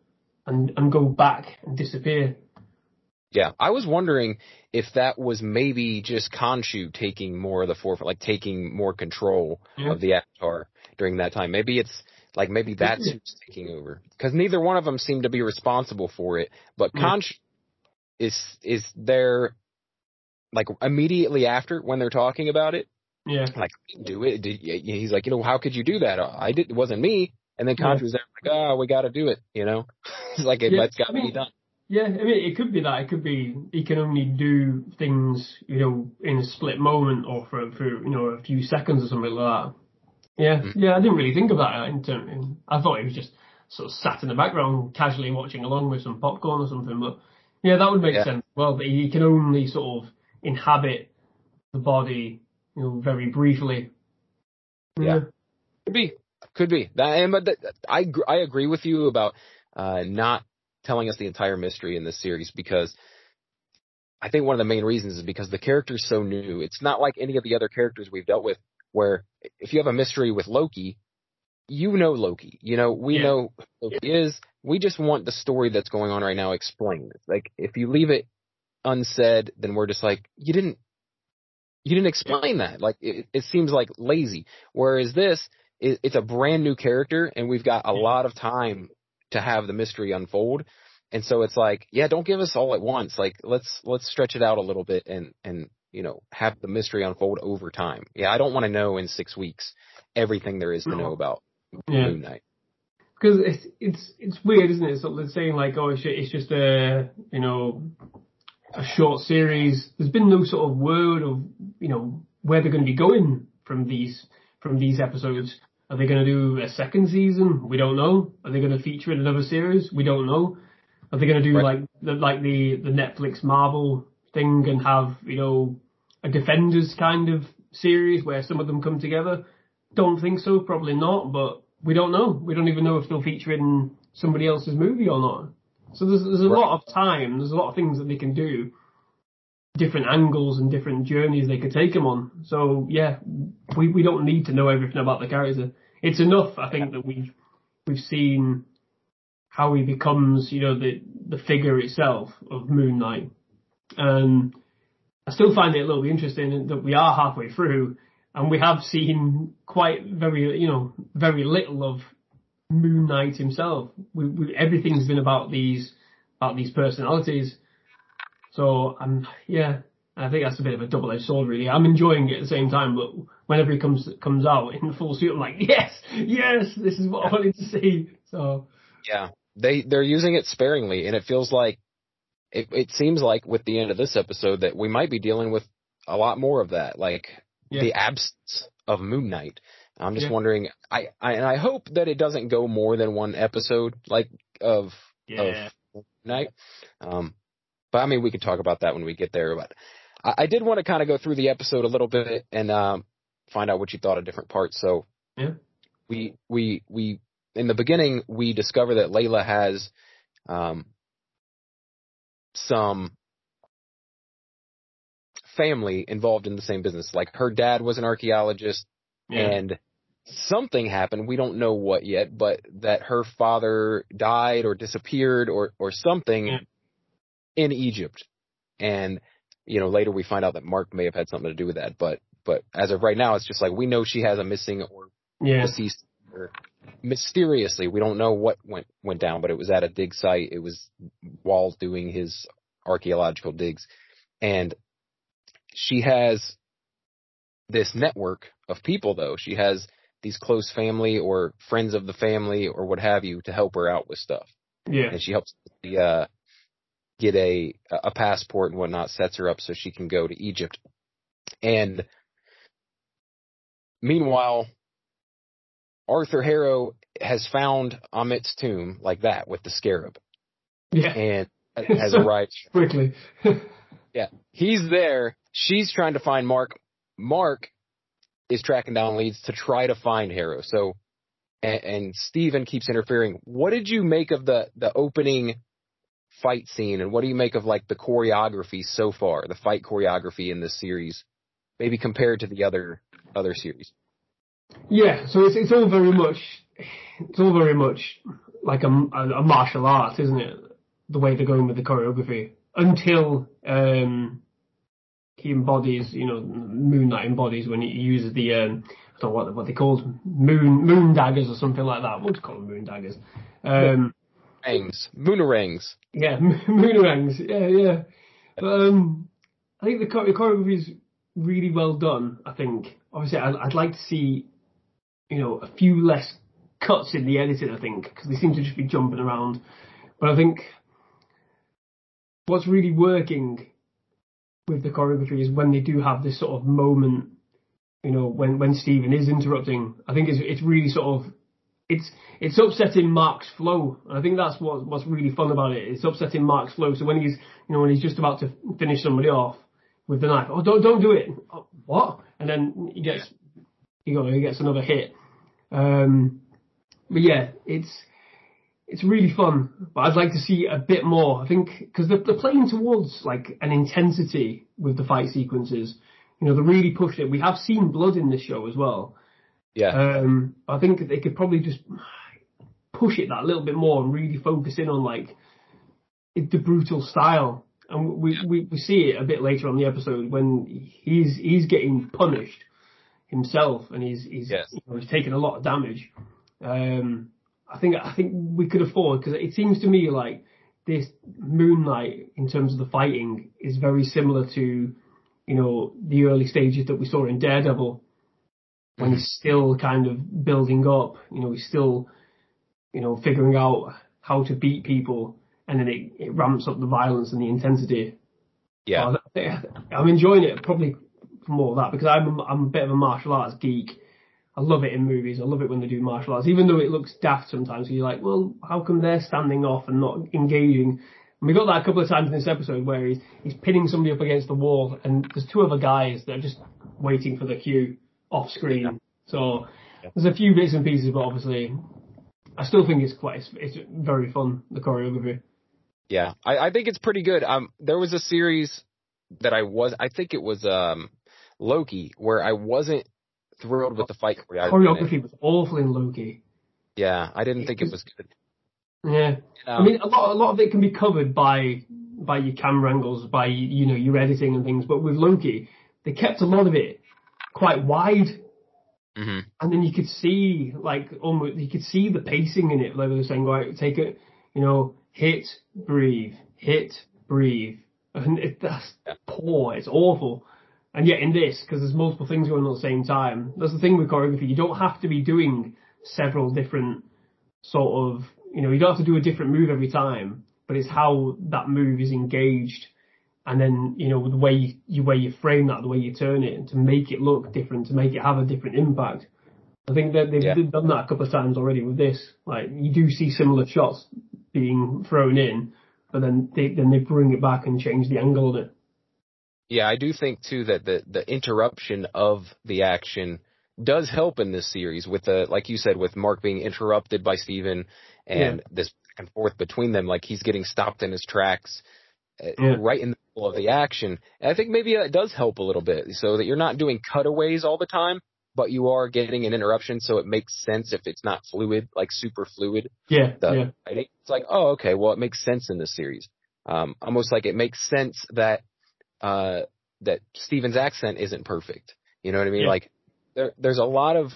Speaker 2: and and go back and disappear.
Speaker 1: Yeah, I was wondering if that was maybe just Khonshu taking more of the forefront, like taking more control
Speaker 2: Yeah.
Speaker 1: of the Avatar during that time. Maybe it's like maybe that's who's taking over because neither one of them seem to be responsible for it. But. Khonshu is is there like immediately after when they're talking about it,
Speaker 2: Yeah,
Speaker 1: like do it. Did, he's like, you know, how could you do that? I did. It wasn't me. And then
Speaker 2: Yeah.
Speaker 1: Khonshu's there like, oh, we got to do it. You know, it's like it,
Speaker 2: Yeah,
Speaker 1: it's got to
Speaker 2: I mean-
Speaker 1: be done.
Speaker 2: yeah. I mean, it could be that. It could be he can only do things, you know, in a split moment or for for you know a few seconds or something like that. Yeah,
Speaker 1: Mm.
Speaker 2: yeah. I didn't really think of that. In term, I thought he was just sort of sat in the background, casually watching along with some popcorn or something. But yeah, that would make
Speaker 1: Yeah.
Speaker 2: sense. Well, he can only sort of inhabit the body, you know, very briefly.
Speaker 1: Yeah. Could be, could be. That, and, but that, I I agree with you about uh, not telling us the entire mystery in this series because I think one of the main reasons is because the character's so new. It's not like any of the other characters we've dealt with, where if you have a mystery with Loki, you know Loki. You know we
Speaker 2: Yeah.
Speaker 1: know who Loki is. We just want the story that's going on right now explained. Like if you leave it unsaid, then we're just like you didn't. You didn't explain that. Like it, it seems like lazy. Whereas this, it, it's a brand new character and we've got a lot of time to have the mystery unfold. And so it's like, yeah, don't give us all at once. Like let's let's stretch it out a little bit and and you know have the mystery unfold over time. Yeah, I don't want to know in six weeks everything there is to know about yeah. Moon Knight.
Speaker 2: Because it's it's it's weird, isn't it? So saying like, oh, it's just a you know a short series. There's been no sort of word of you know where they're going to be going from these from these episodes. Are they going to do a second season? We don't know. Are they going to feature in another series? We don't know. Are they going to do right. like the like the the Netflix Marvel thing and have you know a Defenders kind of series where some of them come together? Don't think so. Probably not. But we don't know. We don't even know if they'll feature in somebody else's movie or not. So there's there's a right. lot of time. There's a lot of things that they can do, different angles and different journeys they could take them on. So yeah, we we don't need to know everything about the character. It's enough, I think, that we've we've seen how he becomes, you know, the the figure itself of Moon Knight. And I still find it a little bit interesting that we are halfway through and we have seen quite very, you know, very little of Moon Knight himself. We, we, everything's been about these about these personalities. So um, yeah, I think that's a bit of a double-edged sword, really. I'm enjoying it at the same time, but whenever he comes comes out in full suit, I'm like, yes, yes, this is what I wanted to see. So
Speaker 1: yeah, they they're using it sparingly, and it feels like it it seems like with the end of this episode that we might be dealing with a lot more of that, like yeah. the absence of Moon Knight. I'm just yeah. wondering. I, I and I hope that it doesn't go more than one episode, like of yeah. of Night. Um, but I mean, we can talk about that when we get there. But I, I did want to kind of go through the episode a little bit and um, find out what you thought of different parts. So
Speaker 2: yeah,
Speaker 1: we we we in the beginning, we discover that Layla has um, some family involved in the same business. Like her dad was an archaeologist, yeah. and something happened. We don't know what yet, but that her father died or disappeared or or something yeah. in Egypt. And you know, later we find out that Mark may have had something to do with that. But but as of right now, it's just like we know she has a missing or yeah. deceased or mysteriously, we don't know what went went down, but it was at a dig site. It was Walls doing his archaeological digs, and she has this network of people. Though she has these close family or friends of the family or what have you to help her out with stuff.
Speaker 2: Yeah,
Speaker 1: and she helps the, uh, get a a passport and whatnot, sets her up so she can go to Egypt. And meanwhile, Arthur Harrow has found Ammit's tomb like that with the scarab.
Speaker 2: Yeah.
Speaker 1: And has arrived.
Speaker 2: Quickly.
Speaker 1: yeah. He's there. She's trying to find Mark. Mark is tracking down leads to try to find Harrow. So, and, and Steven keeps interfering. What did you make of the, the opening fight scene and what do you make of like the choreography so far, the fight choreography in this series, maybe compared to the other, other series?
Speaker 2: Yeah, so it's it's all very much it's all very much like a, a, martial art, isn't it? The way they're going with the choreography until um, he embodies, you know, Moon Knight embodies when he uses the um, I don't know what what they called moon moon daggers or something like that. What do you call them? Moon daggers. Um,
Speaker 1: Rings, moonerangs.
Speaker 2: Yeah, moonerangs. Yeah, yeah. But, um, I think the, the choreography is really well done. I think obviously I'd, I'd like to see you know, a few less cuts in the editing, I think, because they seem to just be jumping around. But I think what's really working with the choreography is when they do have this sort of moment, you know, when, when Steven is interrupting. I think it's, it's really sort of, it's, it's upsetting Mark's flow. And I think that's what, what's really fun about it. It's upsetting Mark's flow. So when he's, you know, when he's just about to finish somebody off with the knife, oh, don't, don't do it. Oh, what? And then he gets, you know, he gets another hit. Um, but yeah, it's it's really fun. But I'd like to see a bit more. I think because they're, they're playing towards like an intensity with the fight sequences. You know, they're really pushed it. We have seen blood in this show as well.
Speaker 1: Yeah.
Speaker 2: Um, I think they could probably just push it that little bit more and really focus in on like the brutal style. And we, we, we see it a bit later on the episode when he's he's getting punished himself, and he's he's
Speaker 1: Yes.
Speaker 2: you know, he's taken a lot of damage. Um, I think I think we could afford because it seems to me like this Moon Knight in terms of the fighting is very similar to you know the early stages that we saw in Daredevil when he's still kind of building up. You know, he's still you know figuring out how to beat people, and then it, it ramps up the violence and the intensity.
Speaker 1: Yeah.
Speaker 2: I- I'm enjoying it probably for more of that because I'm I'm a bit of a martial arts geek. I love it in movies. I love it when they do martial arts, even though it looks daft sometimes. You're like, well, how come they're standing off and not engaging? And we got that a couple of times in this episode where he's he's pinning somebody up against the wall, and there's two other guys that are just waiting for the cue off screen. So there's a few bits and pieces, but obviously, I still think it's quite it's, it's very fun the choreography.
Speaker 1: Yeah, I, I think it's pretty good. Um, there was a series that I was, I think it was um Loki, where I wasn't thrilled with the fight choreography.
Speaker 2: Was awful in Loki.
Speaker 1: Yeah, I didn't think it was good.
Speaker 2: Yeah.
Speaker 1: Um,
Speaker 2: I mean, a lot, a lot of it can be covered by by your camera angles, by you know your editing and things. But with Loki, they kept a lot of it quite wide,
Speaker 1: mhm.
Speaker 2: and then you could see like almost you could see the pacing in it. Like they were saying, right, take it, you know, hit, breathe, hit, breathe, and it, that's
Speaker 1: Yeah.
Speaker 2: poor. It's awful. And yet in this, because there's multiple things going on at the same time, that's the thing with choreography. You don't have to be doing several different sort of, you know, you don't have to do a different move every time, but it's how that move is engaged, and then you know the way you, you way you frame that, the way you turn it, to make it look different, to make it have a different impact. I think that they've
Speaker 1: Yeah.
Speaker 2: they've done that a couple of times already with this. Like you do see similar shots being thrown in, but then they then they bring it back and change the angle of it.
Speaker 1: Yeah, I do think too that the the interruption of the action does help in this series with the like you said with Mark being interrupted by Steven and this back and forth between them like he's getting stopped in his tracks uh,
Speaker 2: Yeah.
Speaker 1: right in the middle of the action. And I think maybe it does help a little bit so that you're not doing cutaways all the time, but you are getting an interruption so it makes sense if it's not fluid, like super fluid
Speaker 2: Yeah,
Speaker 1: the
Speaker 2: yeah.
Speaker 1: It's like, oh, okay, well, it makes sense in this series. Um, almost like it makes sense that uh, that Steven's accent isn't perfect. You know what I mean?
Speaker 2: Yeah.
Speaker 1: Like there, there's a lot of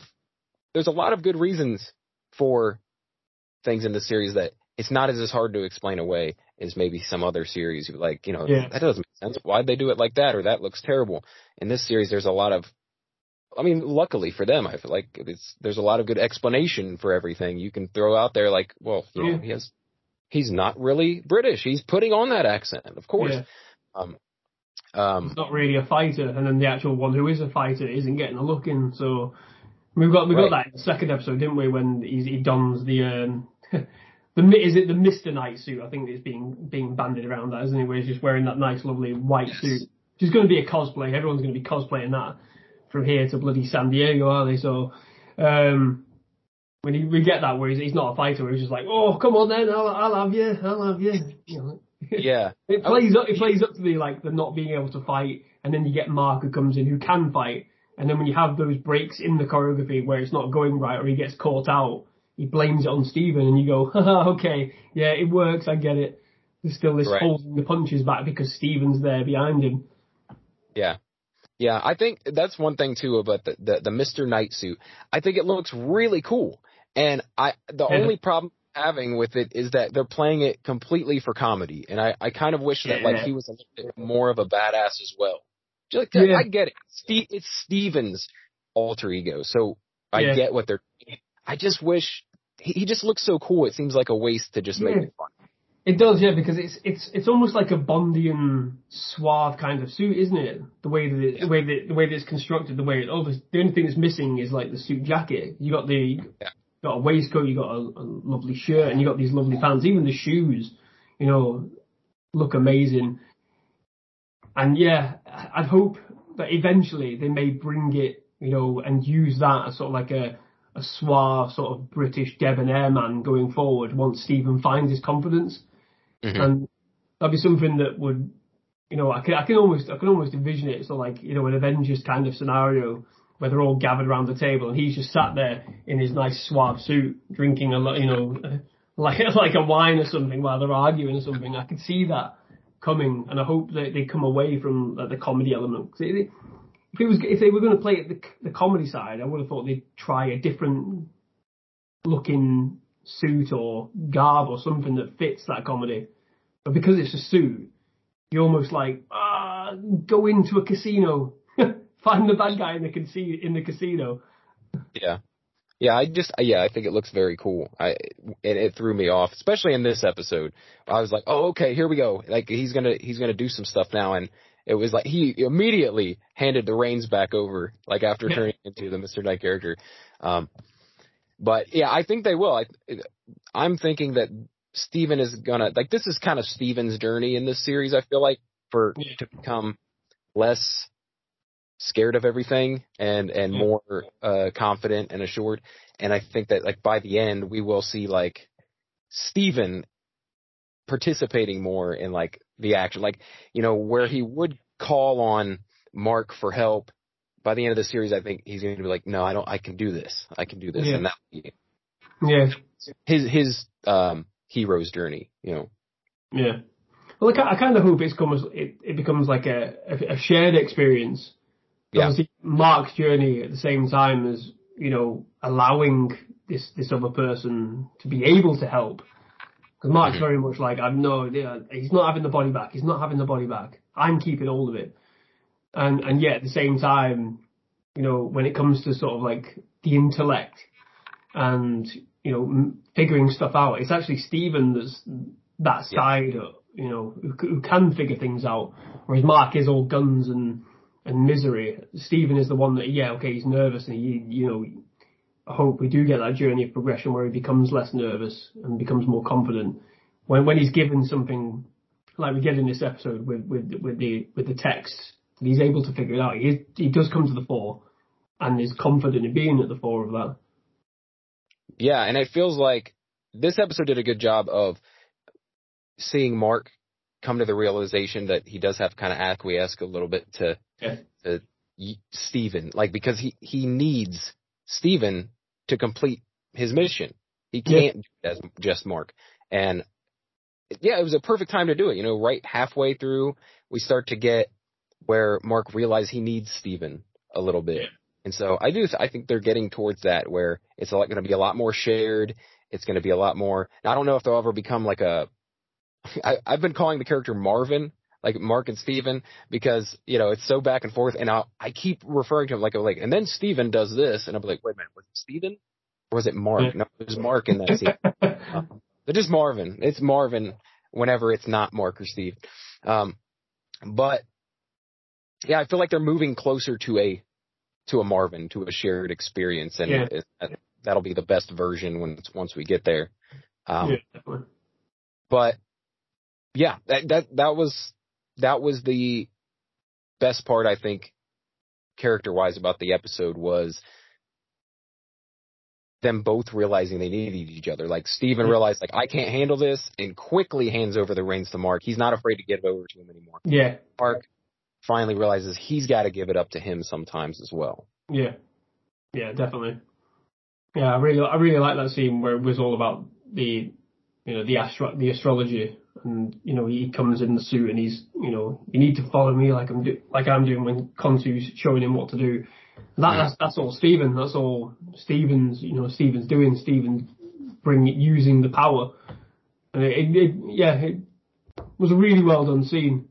Speaker 1: there's a lot of good reasons for things in the series that it's not as hard to explain away as maybe some other series. Like, you know,
Speaker 2: Yeah.
Speaker 1: that doesn't make sense. Why'd they do it like that? Or that looks terrible. In this series, there's a lot of I mean, luckily for them, I feel like it's there's a lot of good explanation for everything. You can throw out there like, well, you know, he has he's not really British. He's putting on that accent, of course.
Speaker 2: yeah.
Speaker 1: Um, um,
Speaker 2: not really a fighter, and then the actual one who is a fighter isn't getting a look in. So we got we got
Speaker 1: Right.
Speaker 2: that in the second episode, didn't we? When he's, he dons the um, the is it the Mister Knight suit? I think it's being being banded around that, isn't it? Where he's just wearing that nice, lovely white
Speaker 1: Yes.
Speaker 2: suit. Which is going to be a cosplay. Everyone's going to be cosplaying that from here to bloody San Diego, are they? So. Um, when he, we get that where he's, he's not a fighter, where he's just like, oh, come on then, I'll, I'll have you, I'll have you. you know.
Speaker 1: Yeah,
Speaker 2: It plays up. It plays up to the like the not being able to fight, and then you get Mark who comes in who can fight, and then when you have those breaks in the choreography where it's not going right or he gets caught out, he blames it on Steven, and you go, Haha, okay, yeah, it works, I get it. There's still this
Speaker 1: Right.
Speaker 2: holding the punches back because Steven's there behind him.
Speaker 1: yeah, yeah. I think that's one thing too about the the, the Mister Knight suit. I think it looks really cool, and I the
Speaker 2: Yeah.
Speaker 1: only problem having with it is that they're playing it completely for comedy, and I I kind of wish that like he was a little bit more of a badass as well. Just,
Speaker 2: Yeah.
Speaker 1: I get it. Ste- it's Steven's alter ego, so I
Speaker 2: Yeah.
Speaker 1: get what they're. I just wish he, he just looks so cool. It seems like a waste to just make it fun.
Speaker 2: It does, yeah, because it's it's it's almost like a Bondian suave kind of suit, isn't it? The way that it, the way that the way that it's constructed, the way it, oh, the, the only thing that's missing is like the suit jacket. You got the
Speaker 1: Yeah.
Speaker 2: Got a waistcoat, you got a, a lovely shirt, and you got these lovely pants. Even the shoes, you know, look amazing. And yeah, I'd hope that eventually they may bring it, you know, and use that as sort of like a a suave sort of British debonair man going forward once Steven finds his confidence
Speaker 1: Mhm.
Speaker 2: and that'd be something that would, you know, I can I can almost I can almost envision it. So like you know an Avengers kind of scenario where they're all gathered around the table and he's just sat there in his nice suave suit drinking a lot, you know, like like a wine or something while they're arguing or something. I could see that coming, and I hope that they come away from like, the comedy element. 'Cause it, if it was if they were going to play the, the comedy side, I would have thought they'd try a different looking suit or garb or something that fits that comedy. But because it's a suit, you're almost like ah, go into a casino, find the bad guy in the casino in the casino.
Speaker 1: Yeah. Yeah, I just yeah, I think it looks very cool. I it, it threw me off, especially in this episode. I was like, "Oh, okay, here we go." Like he's going to he's going to do some stuff now and it was like he immediately handed the reins back over like after turning into the Mr. Knight character. Um but yeah, I think they will. I I'm thinking that Steven is going to like this is kind of Steven's journey in this series, I feel like for
Speaker 2: Yeah.
Speaker 1: to become less scared of everything and and
Speaker 2: Yeah.
Speaker 1: more uh confident and assured and i think that like by the end we will see like steven participating more in like the action like you know where he would call on mark for help by the end of the series i think he's going to be like no i don't i can do this i can do this
Speaker 2: Yeah.
Speaker 1: and that
Speaker 2: Yeah,
Speaker 1: his his um hero's journey you know
Speaker 2: yeah. Well, I, I kind of hope it's comes it, it becomes like a, a, a shared experience.
Speaker 1: Yeah.
Speaker 2: Obviously, Mark's journey at the same time as you know allowing this this other person to be able to help. Because Mark's
Speaker 1: Mhm.
Speaker 2: very much like I've no idea. He's not having the body back. He's not having the body back. I'm keeping hold of it. And and yet at the same time, you know, when it comes to sort of like the intellect and you know m- figuring stuff out, it's actually Steven that's that
Speaker 1: Yeah.
Speaker 2: side, uh, you know, who, who can figure things out. Whereas Mark is all guns and and misery. Steven is the one that yeah, okay, he's nervous and he you know. I hope we do get that journey of progression where he becomes less nervous and becomes more confident. When when he's given something like we get in this episode with with with the with the text, he's able to figure it out. He he does come to the fore, and is confident in being at the fore of that.
Speaker 1: Yeah, and it feels like this episode did a good job of seeing Mark come to the realization that he does have to kind of acquiesce a little bit to
Speaker 2: Yeah.
Speaker 1: to y- Steven, like because he he needs Steven to complete his mission. He can't it as just Mark. And yeah, it was a perfect time to do it. You know, right halfway through, we start to get where Mark realizes he needs Steven a little bit.
Speaker 2: Yeah.
Speaker 1: And so I do, I think they're getting towards that where it's going to be a lot more shared. It's going to be a lot more, I don't know if they'll ever become like a, I, I've been calling the character Marvin, like Mark and Steven, because, you know, it's so back and forth and I'll, I keep referring to him like, like, and then Steven does this and I'm like, wait a minute, was it Steven? Or was it Mark? No, it was Mark in that scene. Um, They're just Marvin. It's Marvin whenever it's not Mark or Steve. Um, but yeah, I feel like they're moving closer to a to a Marvin, to a shared experience, and
Speaker 2: Yeah.
Speaker 1: it, that, that'll be the best version when once we get there. Um,
Speaker 2: yeah, definitely.
Speaker 1: But yeah, that that that was that was the best part I think character wise about the episode was them both realizing they needed each other. Like Steven
Speaker 2: Yeah.
Speaker 1: realized like I can't handle this and quickly hands over the reins to Mark. He's not afraid to give it over to him anymore.
Speaker 2: Yeah,
Speaker 1: Mark finally realizes he's got to give it up to him sometimes as well.
Speaker 2: yeah, yeah, definitely. Yeah, I really, I really like that scene where it was all about the, you know, the astro, the astrology, and you know, he comes in the suit and he's, you know, you need to follow me like I'm, do, like I'm doing when Khonshu's showing him what to do. That, that's that's all Steven. That's all Steven's, you know, Steven's doing. Steven bring using the power, and it, it, it yeah, it was a really well done scene.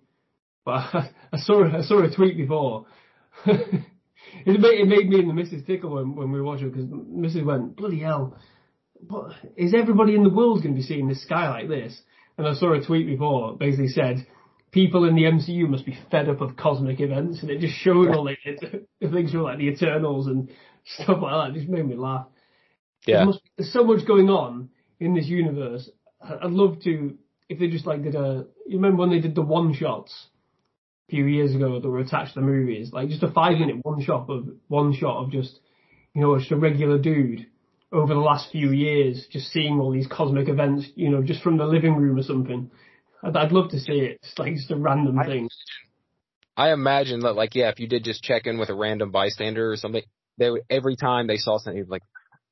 Speaker 2: But I, I saw I saw a tweet before. it made it made me and the missus tickle when, when we were watching because Mrs. went bloody hell. But is everybody in the world going to be seeing this sky like this? And I saw a tweet before basically said people in the MCU must be fed up of cosmic events, and it just showed all the, the things from like the Eternals and stuff like that. It just made me laugh.
Speaker 1: Yeah.
Speaker 2: There must, there's so much going on in this universe. I'd love to if they just like did a. You remember when they did the one shots a few years ago that were attached to the movies, like just a five minute one shot of one shot of just you know just a regular dude over the last few years, just seeing all these cosmic events, you know, just from the living room or something. I'd, I'd love to see it. It's like just a random
Speaker 1: I-
Speaker 2: thing.
Speaker 1: I imagine that like yeah, if you did just check in with a random bystander or something, they would every time they saw something, like,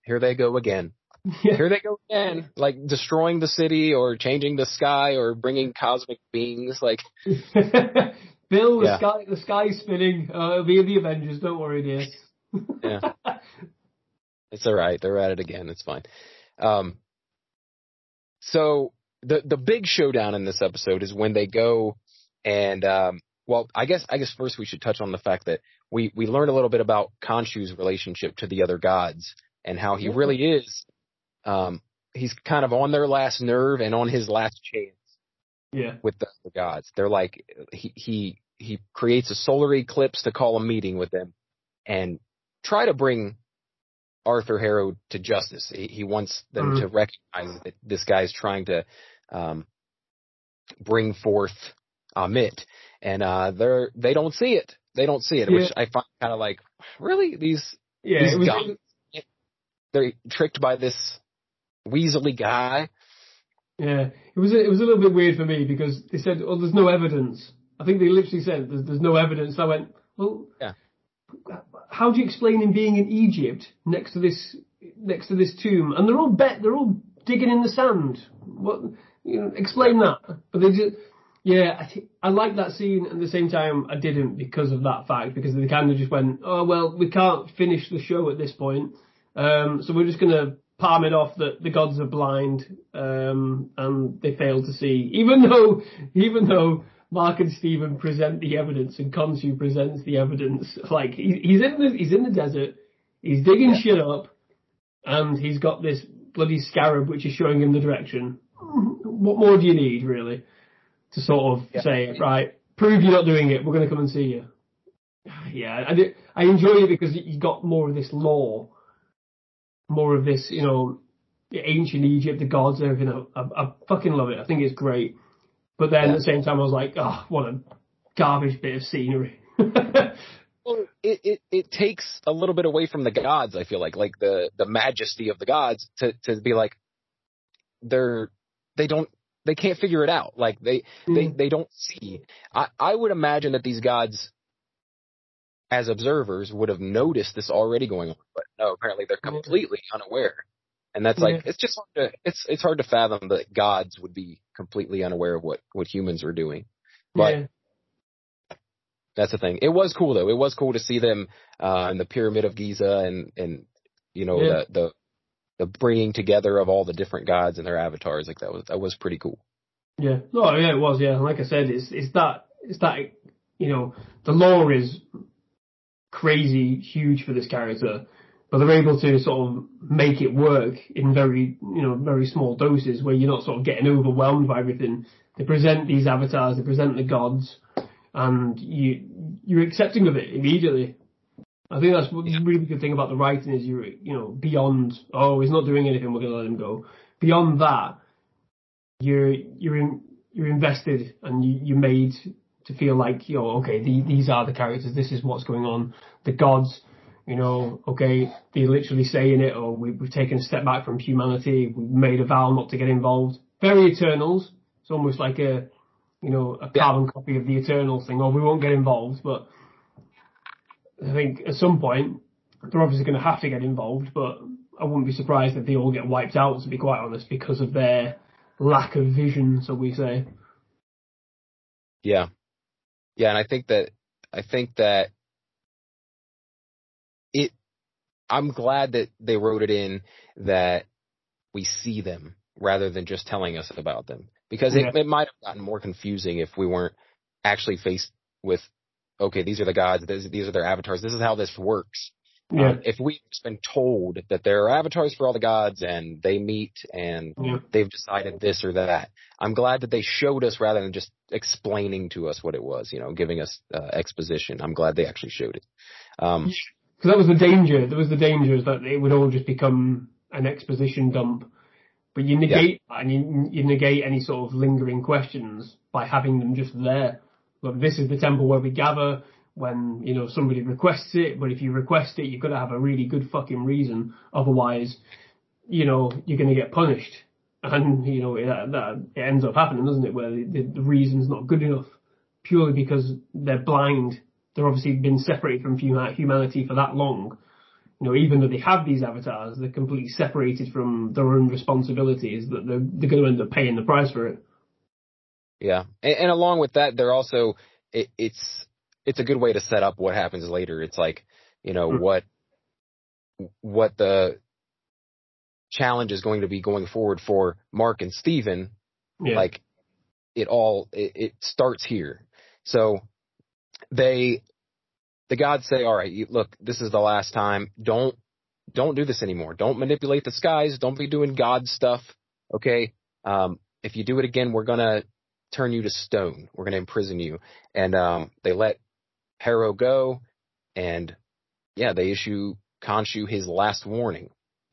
Speaker 1: here they go again.
Speaker 2: Yeah.
Speaker 1: Here they go again, like destroying the city or changing the sky or bringing cosmic beings. Like
Speaker 2: Bill, the
Speaker 1: Yeah.
Speaker 2: sky, the sky's spinning. Uh, it'll be the Avengers. Don't worry, dear.
Speaker 1: Yeah. It's all right. They're at it again. It's fine. Um, so the the big showdown in this episode is when they go and um, well, I guess I guess first we should touch on the fact that we we learn a little bit about Khonshu's relationship to the other gods and how he really is. Um, he's kind of on their last nerve and on his last chance
Speaker 2: yeah.
Speaker 1: with the, the gods. They're like he he he creates a solar eclipse to call a meeting with them and try to bring Arthur Harrow to justice. He, he wants them
Speaker 2: Mhm.
Speaker 1: to recognize that this guy's trying to um, bring forth Ammit, and uh, they're they don't see it. They don't see it, which I find kind of like really these
Speaker 2: Yeah.
Speaker 1: These
Speaker 2: was,
Speaker 1: guys. they're tricked by this weaselly guy.
Speaker 2: Yeah, it was a, it was a little bit weird for me because they said, "Oh, there's no evidence." I think they literally said, "There's, there's no evidence." I went, "Well,
Speaker 1: Yeah.
Speaker 2: How do you explain him being in Egypt next to this next to this tomb? And they're all bet they're all digging in the sand. What you know? Explain that." But they just. Yeah, I, thi- I like that scene. And at the same time, I didn't because of that fact. Because they kind of just went, "Oh well, we can't finish the show at this point, um, so we're just gonna palm it off that the gods are blind um, and they fail to see. Even though, even though Mark and Steven present the evidence and Khonshu presents the evidence, like he, he's in the he's in the desert, he's digging
Speaker 1: Yeah.
Speaker 2: shit up, and he's got this bloody scarab which is showing him the direction. What more do you need, really, to sort of
Speaker 1: Yeah.
Speaker 2: say, right, prove you're not doing it, we're going to come and see you. Yeah, I, I enjoy it because you got more of this lore more of this, you know, ancient Egypt, the gods, everything. I, I, I fucking love it. I think it's great. But then
Speaker 1: Yeah.
Speaker 2: at the same time, I was like, oh, what a garbage bit of scenery.
Speaker 1: Well, it, it it takes a little bit away from the gods. I feel like like the the majesty of the gods to to be like they're they don't they can't figure it out. Like they they
Speaker 2: Mm.
Speaker 1: they don't see. I I would imagine that these gods, as observers, would have noticed this already going on, but no, apparently they're
Speaker 2: Yeah.
Speaker 1: completely unaware. And that's like it's just hard to it's it's hard to fathom that gods would be completely unaware of what what humans were doing. But
Speaker 2: yeah,
Speaker 1: that's the thing. It was cool though. It was cool to see them uh, in the Pyramid of Giza and and you know
Speaker 2: Yeah.
Speaker 1: the the the bringing together of all the different gods and their avatars. Like that was that was pretty cool.
Speaker 2: yeah. No, yeah, it was. Yeah, like I said, it's it's that it's that you know the lore is crazy huge for this character, but they're able to sort of make it work in very you know very small doses where you're not sort of getting overwhelmed by everything. They present these avatars, they present the gods, and you you're accepting of it immediately. I think that's what's
Speaker 1: Yeah.
Speaker 2: a really good thing about the writing is you're you know beyond oh he's not doing anything we're gonna let him go. Beyond that, you're you're in, you're invested and you, you're made to feel like you know okay the, these are the characters this is what's going on the gods you know okay they're literally saying it or we, we've taken a step back from humanity we've made a vow not to get involved. Very Eternals. It's almost like a you know a
Speaker 1: Yeah.
Speaker 2: carbon copy of the Eternals thing or we won't get involved but I think at some point they're obviously going to have to get involved but I wouldn't be surprised if they all get wiped out to be quite honest because of their lack of vision so we say.
Speaker 1: Yeah, yeah, and I think that I think that I'm glad that they wrote it in that we see them rather than just telling us about them because it,
Speaker 2: Yeah.
Speaker 1: it might have gotten more confusing if we weren't actually faced with okay these are the gods these, these are their avatars this is how this works
Speaker 2: yeah
Speaker 1: Um, if we've just been told that there are avatars for all the gods and they meet and
Speaker 2: yeah
Speaker 1: they've decided this or that. I'm glad that they showed us rather than just explaining to us what it was, you know, giving us uh, exposition. I'm glad they actually showed it. Um,
Speaker 2: Because that was the danger. There was the danger is that it would all just become an exposition dump. But you negate that and you, you negate any sort of lingering questions by having them just there. Look, this is the temple where we gather when, you know, somebody requests it, but if you request it, you've got to have a really good fucking reason. Otherwise, you know, you're going to get punished. And, you know, it, that, it ends up happening, doesn't it, where the, the reason's not good enough purely because they're blind. They're obviously been separated from humanity for that long. You know, even though they have these avatars, they're completely separated from their own responsibilities. That they're they're going to end up paying the price for it.
Speaker 1: yeah, and, and along with that, they're also it, it's it's a good way to set up what happens later. It's like you know
Speaker 2: Hmm.
Speaker 1: what what the challenge is going to be going forward for Mark and Steven
Speaker 2: Yeah.
Speaker 1: like it all it, it starts here so they the gods say all right you, look this is the last time. Don't don't do this anymore. Don't manipulate the skies. Don't be doing god stuff okay? Um if you do it again we're gonna turn you to stone. We're gonna imprison you. And um they let harrow go and yeah they issue Khonshu his last warning.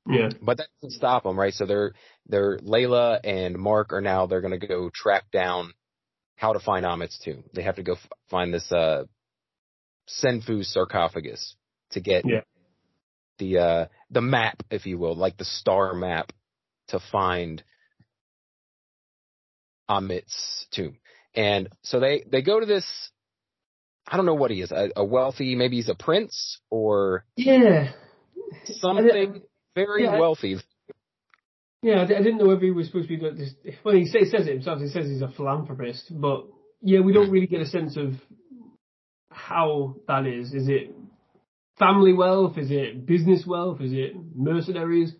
Speaker 2: Yeah.
Speaker 1: but that doesn't stop them, right? So they're they're Layla and Mark are now they're going to go track down how to find Ammit's tomb. They have to go f- find this uh Senfu sarcophagus to get
Speaker 2: Yeah.
Speaker 1: the uh the map, if you will, like the star map to find Ammit's tomb. And so they they go to this I don't know what he is, a, a wealthy, maybe he's a prince or
Speaker 2: Yeah.
Speaker 1: something very
Speaker 2: yeah,
Speaker 1: wealthy.
Speaker 2: Yeah, I, I didn't know whether he was supposed to be like this. Well, he say, says it himself. He says he's a philanthropist, but yeah, we don't really get a sense of how that is. Is it family wealth? Is it business wealth? Is it mercenaries?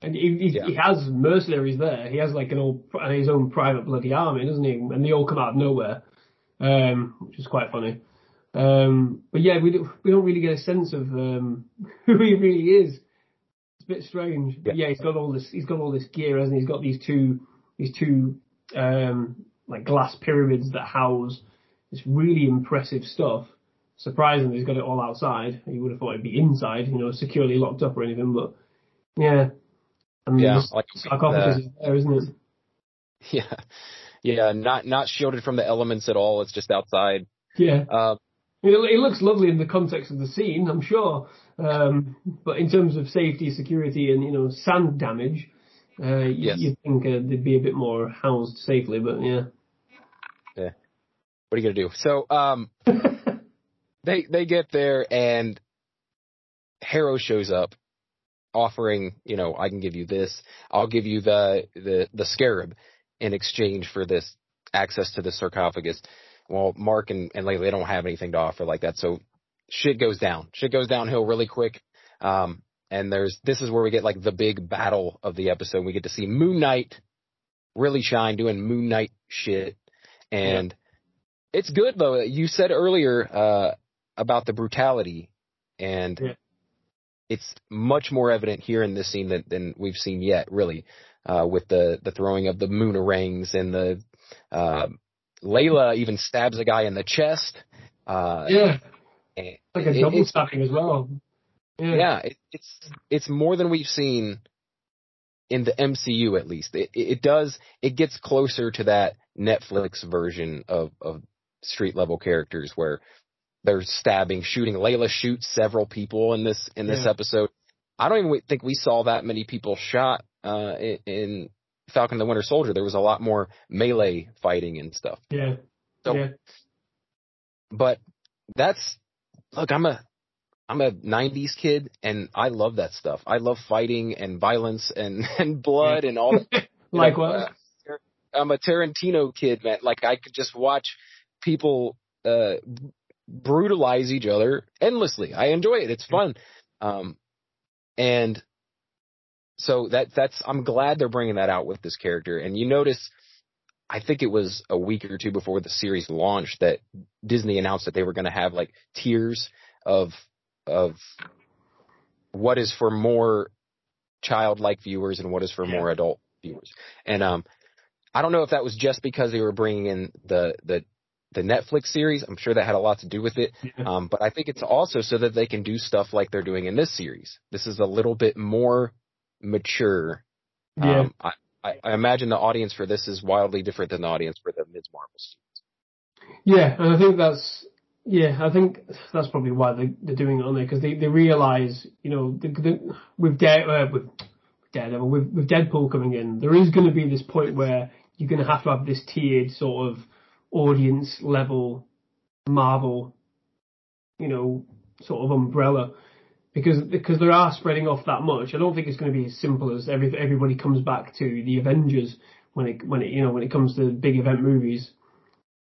Speaker 2: And he, he,
Speaker 1: Yeah.
Speaker 2: he has mercenaries there. He has like an old his own private bloody army, doesn't he? And they all come out of nowhere, um, which is quite funny. Um, but yeah, we don't, we don't really get a sense of um, who he really is. It's a bit strange. But yeah, he's got all this. He's got all this gear, hasn't he? He's got these two, these two, um, like glass pyramids that house this really impressive stuff. Surprisingly, he's got it all outside. You would have thought it'd be inside, you know, securely locked up or anything. But yeah, and
Speaker 1: Yeah,
Speaker 2: the
Speaker 1: like
Speaker 2: sarcophagus
Speaker 1: the-
Speaker 2: is there, isn't it?
Speaker 1: Yeah, yeah, not not shielded from the elements at all. It's just outside.
Speaker 2: Yeah.
Speaker 1: Uh,
Speaker 2: It, it looks lovely in the context of the scene, I'm sure. Um, but in terms of safety, security, and you know sand damage, uh, you,
Speaker 1: Yes.
Speaker 2: you'd think uh, they'd be a bit more housed safely. But yeah,
Speaker 1: what are you gonna do? So, um, they they get there and Harrow shows up, offering, you know, I can give you this. I'll give you the the the scarab in exchange for this access to the sarcophagus. Well, Mark and and Layla they don't have anything to offer like that, so shit goes down. Shit goes downhill really quick. Um, and there's this is where we get like the big battle of the episode. We get to see Moon Knight really shine doing Moon Knight shit, and it's good though. You said earlier uh, about the brutality, and
Speaker 2: Yeah.
Speaker 1: it's much more evident here in this scene than, than we've seen yet. Really, uh, with the the throwing of the moonarangs and the uh, Layla even stabs a guy in the chest. Uh,
Speaker 2: yeah, like a
Speaker 1: it-
Speaker 2: double
Speaker 1: it's-
Speaker 2: stabbing as well. Yeah,
Speaker 1: yeah, it, it's it's more than we've seen in the MCU at least. It, it does it gets closer to that Netflix version of of street level characters where they're stabbing, shooting. Layla shoots several people in this in this
Speaker 2: Yeah.
Speaker 1: episode. I don't even think we saw that many people shot uh, in Falcon the Winter Soldier. There was a lot more melee fighting and stuff.
Speaker 2: yeah,
Speaker 1: So-
Speaker 2: yeah.
Speaker 1: But that's look, I'm a I'm a '90s kid, and I love that stuff. I love fighting and violence and and blood and all. That. You know,
Speaker 2: Likewise.
Speaker 1: uh, I'm a Tarantino kid, man. Like I could just watch people uh brutalize each other endlessly. I enjoy it. It's fun. Um and so that that's I'm glad they're bringing that out with this character. And you notice I think it was a week or two before the series launched that Disney announced that they were going to have like tiers of of what is for more childlike viewers and what is for
Speaker 2: Yeah.
Speaker 1: more adult viewers. And um I don't know if that was just because they were bringing in the the the Netflix series. I'm sure that had a lot to do with it. Um, but I think it's also so that they can do stuff like they're doing in this series. This is a little bit more mature.
Speaker 2: yeah.
Speaker 1: Um, I, I, I imagine the audience for this is wildly different than the audience for the Ms. Marvels.
Speaker 2: Yeah, and I think that's yeah, I think that's probably why they they're doing it on there because they they realize you know the, the, with Dare uh, with Daredevil with with Deadpool coming in, there is going to be this point where you're going to have to have this tiered sort of audience level Marvel, you know, sort of umbrella. Because because they are spreading off that much, I don't think it's going to be as simple as every everybody comes back to the Avengers when it when it you know when it comes to big event movies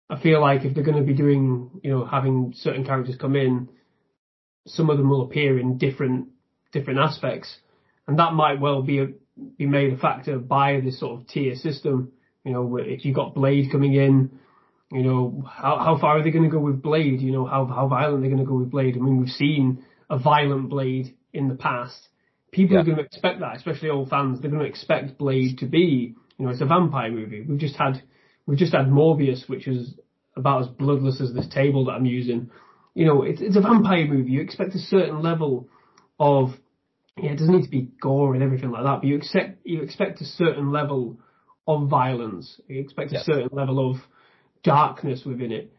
Speaker 2: I feel like if they're going to be doing, you know, having certain characters come in, some of them will appear in different different aspects, and that might well be a, be made a factor by this sort of tier system. You know, if you've got Blade coming in, you know, how how far are they going to go with Blade? You know, how how violent they're they going to go with Blade? I mean, we've seen a violent Blade in the past. People yeah. are going to expect that, especially old fans. They're going to expect Blade to be, you know, it's a vampire movie. We've just had we've just had Morbius, which is about as bloodless as this table that I'm using. You know, it's it's a vampire movie. You expect a certain level of yeah, it doesn't need to be gore and everything like that, but you expect you expect a certain level of violence. You expect a certain level of darkness within it.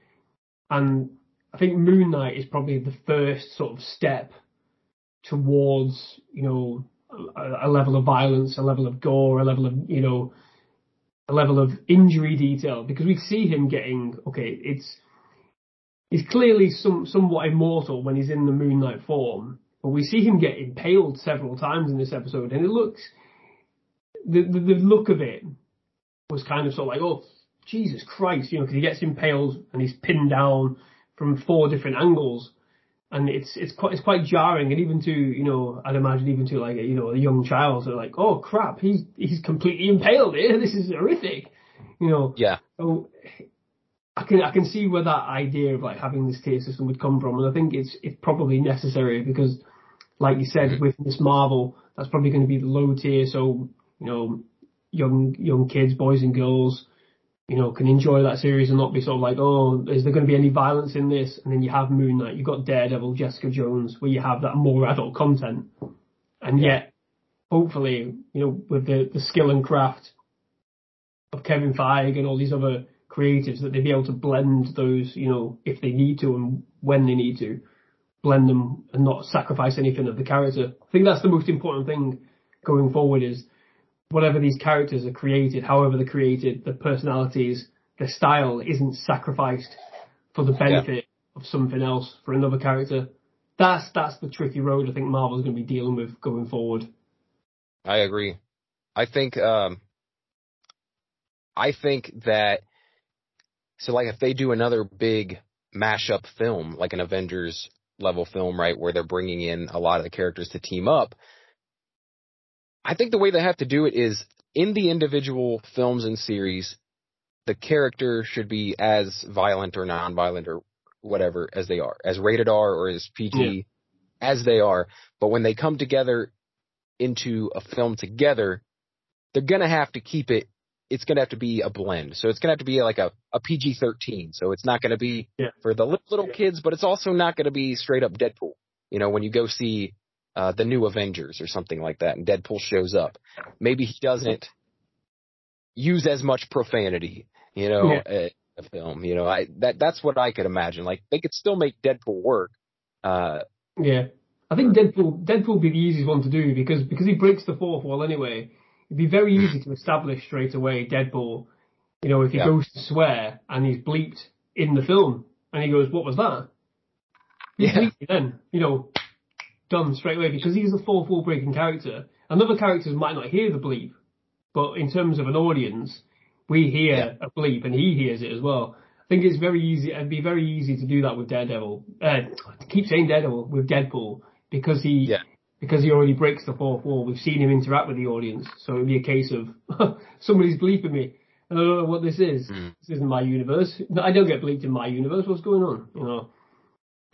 Speaker 2: And I think Moon Knight is probably the first sort of step towards, you know, a, a, level of violence, a level of gore, a level of, you know, a level of injury detail because we see him getting, okay, it's, he's clearly some, somewhat immortal when he's in the Moon Knight form, but we see him get impaled several times in this episode and it looks, the, the, the look of it was kind of sort of like, oh, Jesus Christ, you know, because he gets impaled and he's pinned down from four different angles, and it's it's quite it's quite jarring, and even to you know, I'd imagine even to like a, you know a young child, they're like, oh crap, he's he's completely impaled here. This is horrific, you know.
Speaker 1: Yeah.
Speaker 2: So I can I can see where that idea of like having this tier system would come from, and I think it's it's probably necessary because, like you said, mm-hmm. with Miss Marvel, that's probably going to be the low tier, so you know, young young kids, boys and girls you know, can enjoy that series and not be sort of like, oh, is there going to be any violence in this? And then you have Moon Knight, you've got Daredevil, Jessica Jones, where you have that more adult content. And yet, hopefully, you know, with the, the skill and craft of Kevin Feige and all these other creatives, that they'd be able to blend those, you know, if they need to and when they need to, blend them and not sacrifice anything of the character. I think that's the most important thing going forward is whatever these characters are created, however they're created, the personalities, the style isn't sacrificed for the benefit yeah. of something else for another character. That's that's the tricky road I think Marvel's going to be dealing with going forward.
Speaker 1: I agree. I think um, I think that so like if they do another big mashup film, like an Avengers level film, right, where they're bringing in a lot of the characters to team up, I think the way they have to do it is in the individual films and series, the character should be as violent or non-violent or whatever as they are, as rated R or as PG yeah. as they are. But when they come together into a film together, they're gonna have to keep it. It's gonna have to be a blend. So it's gonna have to be like a, a PG-13. So it's not gonna be yeah. for the little kids, but it's also not gonna be straight up Deadpool. You know, when you go see uh, the new Avengers or something like that, and Deadpool shows up. Maybe he doesn't use as much profanity, you know, yeah. a film. You know, I that that's what I could imagine. Like they could still make Deadpool work. Uh,
Speaker 2: yeah, I think Deadpool Deadpool would be the easiest one to do because because he breaks the fourth wall anyway. It'd be very easy to establish straight away Deadpool. You know, if he yeah. goes to swear and he's bleeped in the film, and he goes, "What was that?" He's yeah. then, you know, done straight away because he's a fourth wall breaking character. And other characters might not hear the bleep, but in terms of an audience, we hear yeah. a bleep and he hears it as well. I think it's very easy. It'd be very easy to do that with Daredevil. Uh, keep saying Daredevil with Deadpool because he yeah. because he already breaks the fourth wall. We've seen him interact with the audience, so it'd be a case of somebody's bleeping me. I don't know what this is. Mm. This isn't my universe. I don't get bleeped in my universe. What's going on? You know.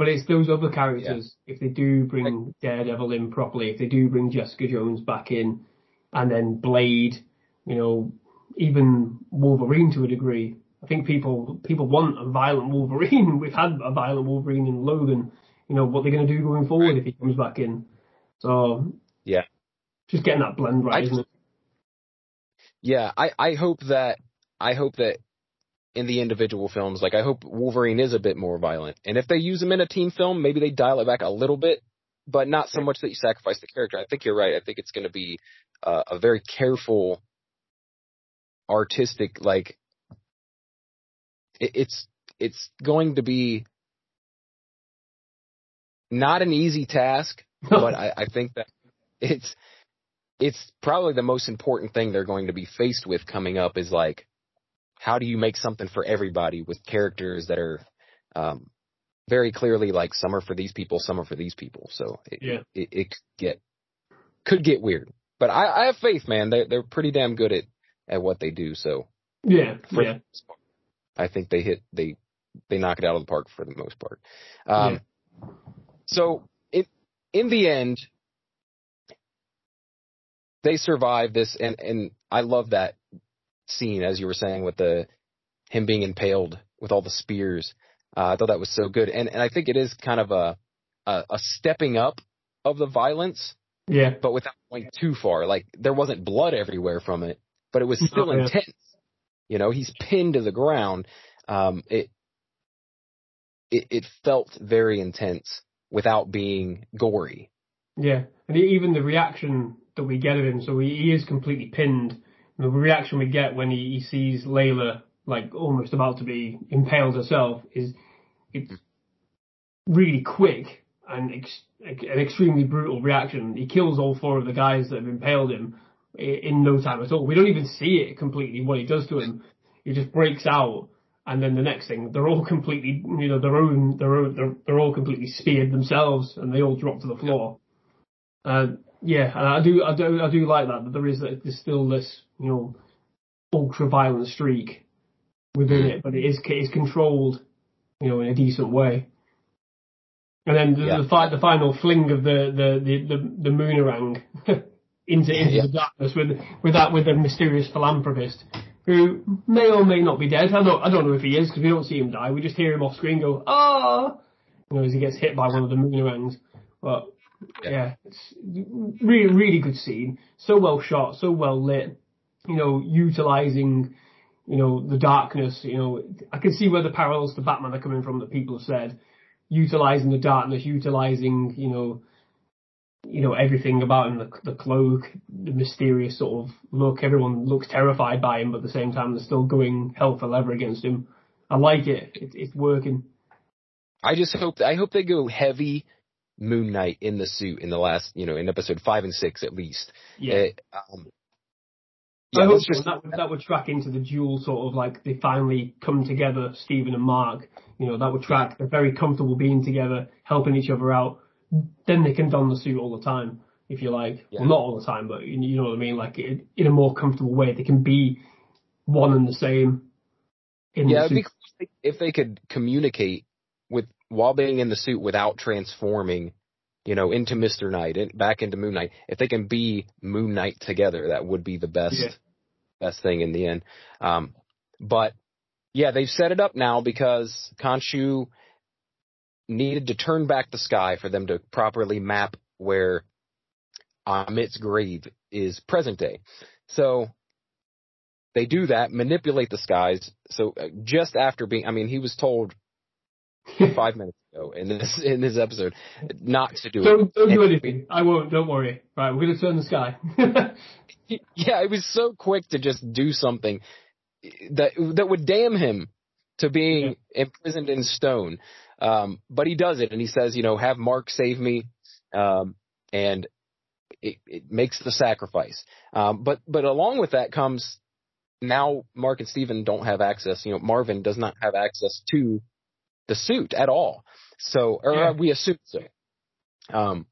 Speaker 2: But it's those other characters. Yeah. If they do bring Daredevil in properly, if they do bring Jessica Jones back in, and then Blade, you know, even Wolverine to a degree. I think people people want a violent Wolverine. We've had a violent Wolverine in Logan. You know what they're going to do going forward if he comes back in. So
Speaker 1: yeah,
Speaker 2: just getting that blend right, I, isn't it?
Speaker 1: Yeah, I I hope that I hope that in the individual films. Like I hope Wolverine is a bit more violent. And if they use him in a team film, maybe they dial it back a little bit, but not so much that you sacrifice the character. I think you're right. I think it's going to be uh, a very careful, artistic, like it, it's it's going to be not an easy task, but I, I think that it's it's probably the most important thing they're going to be faced with coming up is like how do you make something for everybody with characters that are um, very clearly like some are for these people, some are for these people. So it,
Speaker 2: Yeah.
Speaker 1: it, it could get could get weird. But I, I have faith, man. They're they're pretty damn good at at what they do. So
Speaker 2: Yeah,
Speaker 1: for
Speaker 2: yeah,
Speaker 1: the most part, I think they hit they they knock it out of the park for the most part. Um, So in in the end, they survive this, and and I love that scene as you were saying with the him being impaled with all the spears. Uh, I thought that was so good, and and I think it is kind of a a, a stepping up of the violence,
Speaker 2: yeah,
Speaker 1: but without going too far. Like there wasn't blood everywhere from it, but it was still
Speaker 2: Oh, yeah.
Speaker 1: intense. You know, he's pinned to the ground. Um, it it it felt very intense without being gory.
Speaker 2: yeah. And even the reaction that we get of him, so he, he is completely pinned. The reaction we get when he, he sees Layla like almost about to be impaled herself is it's really quick and ex- an extremely brutal reaction. He kills all four of the guys that have impaled him in no time at all. We don't even see it completely what he does to him. He just breaks out, and then the next thing they're all completely, you know, their own, their own, they're, they're all completely speared themselves, and they all drop to the floor. Uh, yeah, and I do, I do, I do like that. That there is, there's still this, you know, ultra violent streak within it, but it is, it is controlled, you know, in a decent way. And then the,
Speaker 1: Yeah.
Speaker 2: the, fi- the final fling of the the the the, the moonerang into into
Speaker 1: Yeah.
Speaker 2: the darkness with with that with the mysterious philanthropist who may or may not be dead. I don't I don't know if he is because we don't see him die. We just hear him off screen go ah, you know, as he gets hit by one of the moonerangs. But
Speaker 1: Yeah.
Speaker 2: yeah, it's really really good scene. So well shot, so well lit. You know, utilizing you know the darkness. You know, I can see where the parallels to Batman are coming from that people have said utilizing the darkness, utilizing, you know, you know, everything about him, the, the cloak, the mysterious sort of look. Everyone looks terrified by him, but at the same time, they're still going hell for leather against him. I like it. it it's working.
Speaker 1: I just hope I hope they go heavy Moon Knight in the suit in the last, you know, in episode five and six at least.
Speaker 2: Yeah.
Speaker 1: Uh, um,
Speaker 2: I hope
Speaker 1: just
Speaker 2: that, would, that would track into the dual sort of like they finally come together, Steven and Mark. You know, that would track. They're very comfortable being together, helping each other out. Then they can don the suit all the time, if you like.
Speaker 1: Yeah.
Speaker 2: Well, not all the time, but you, you know what I mean. Like in, in a more comfortable way, they can be one and the same. In
Speaker 1: yeah,
Speaker 2: the
Speaker 1: cool if they could communicate with while being in the suit without transforming, you know, into Mister Knight and back into Moon Knight. If they can be Moon Knight together, that would be the best
Speaker 2: Yeah.
Speaker 1: best thing in the end. Um, but yeah, they've set it up now because Khonshu needed to turn back the sky for them to properly map where Ammit's grave is present day. So they do that, manipulate the skies. So uh, just after being, I mean, he was told five minutes ago in this in this episode not to do
Speaker 2: Don't, don't do anything. I won't. Don't worry. Right, we're gonna turn the sky.
Speaker 1: Yeah, it was so quick to just do something that that would damn him to being imprisoned in stone. Um, but he does it, and he says, you know, have Mark save me, um, and it, it makes the sacrifice. Um, but but along with that comes now Mark and Steven don't have access. You know, Marvin does not have access to the suit at all. So, or
Speaker 2: Yeah.
Speaker 1: we assume so. Um,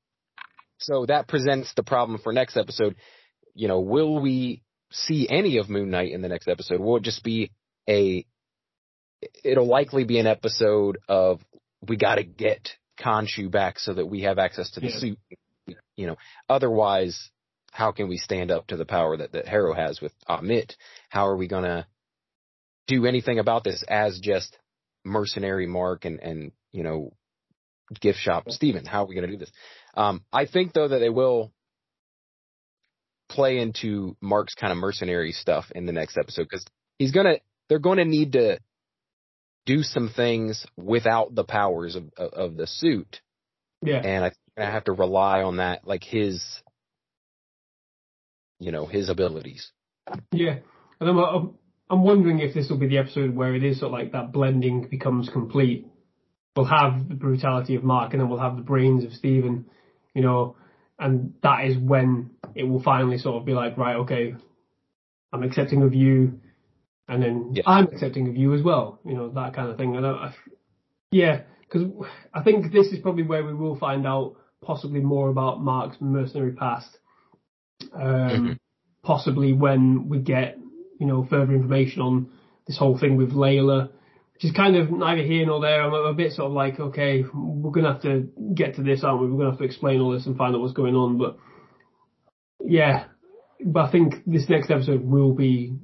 Speaker 1: so that presents the problem for next episode. You know, will we see any of Moon Knight in the next episode? Will it just be a? It'll likely be an episode of we got to get Khonshu back so that we have access to the
Speaker 2: Yeah.
Speaker 1: suit. You know, otherwise, how can we stand up to the power that that Harrow has with Ammit? How are we gonna do anything about this as just mercenary Mark and and you know gift shop Steven? How are we gonna do this? Um, I think though that they will play into Mark's kind of mercenary stuff in the next episode because he's gonna they're going to need to do some things without the powers of of, of the suit,
Speaker 2: yeah.
Speaker 1: and I I have to rely on that like his you know his abilities.
Speaker 2: Yeah, and I'm, I'm I'm wondering if this will be the episode where it is sort of like that blending becomes complete. We'll have the brutality of Mark, and then we'll have the brains of Steven, you know, and that is when it will finally sort of be like, right, okay, I'm accepting of you. and then
Speaker 1: Yeah.
Speaker 2: I'm accepting of you as well. You know that kind of thing. And I, I yeah, because I think this is probably where we will find out possibly more about Mark's mercenary past. Um,
Speaker 1: Mhm.
Speaker 2: Possibly when we get you know further information on this whole thing with Layla, which is kind of neither here nor there. I'm a, bit sort of like, okay, we're gonna have to get to this, aren't we? We're gonna have to explain all this and find out what's going on. But yeah, but I think this next episode will be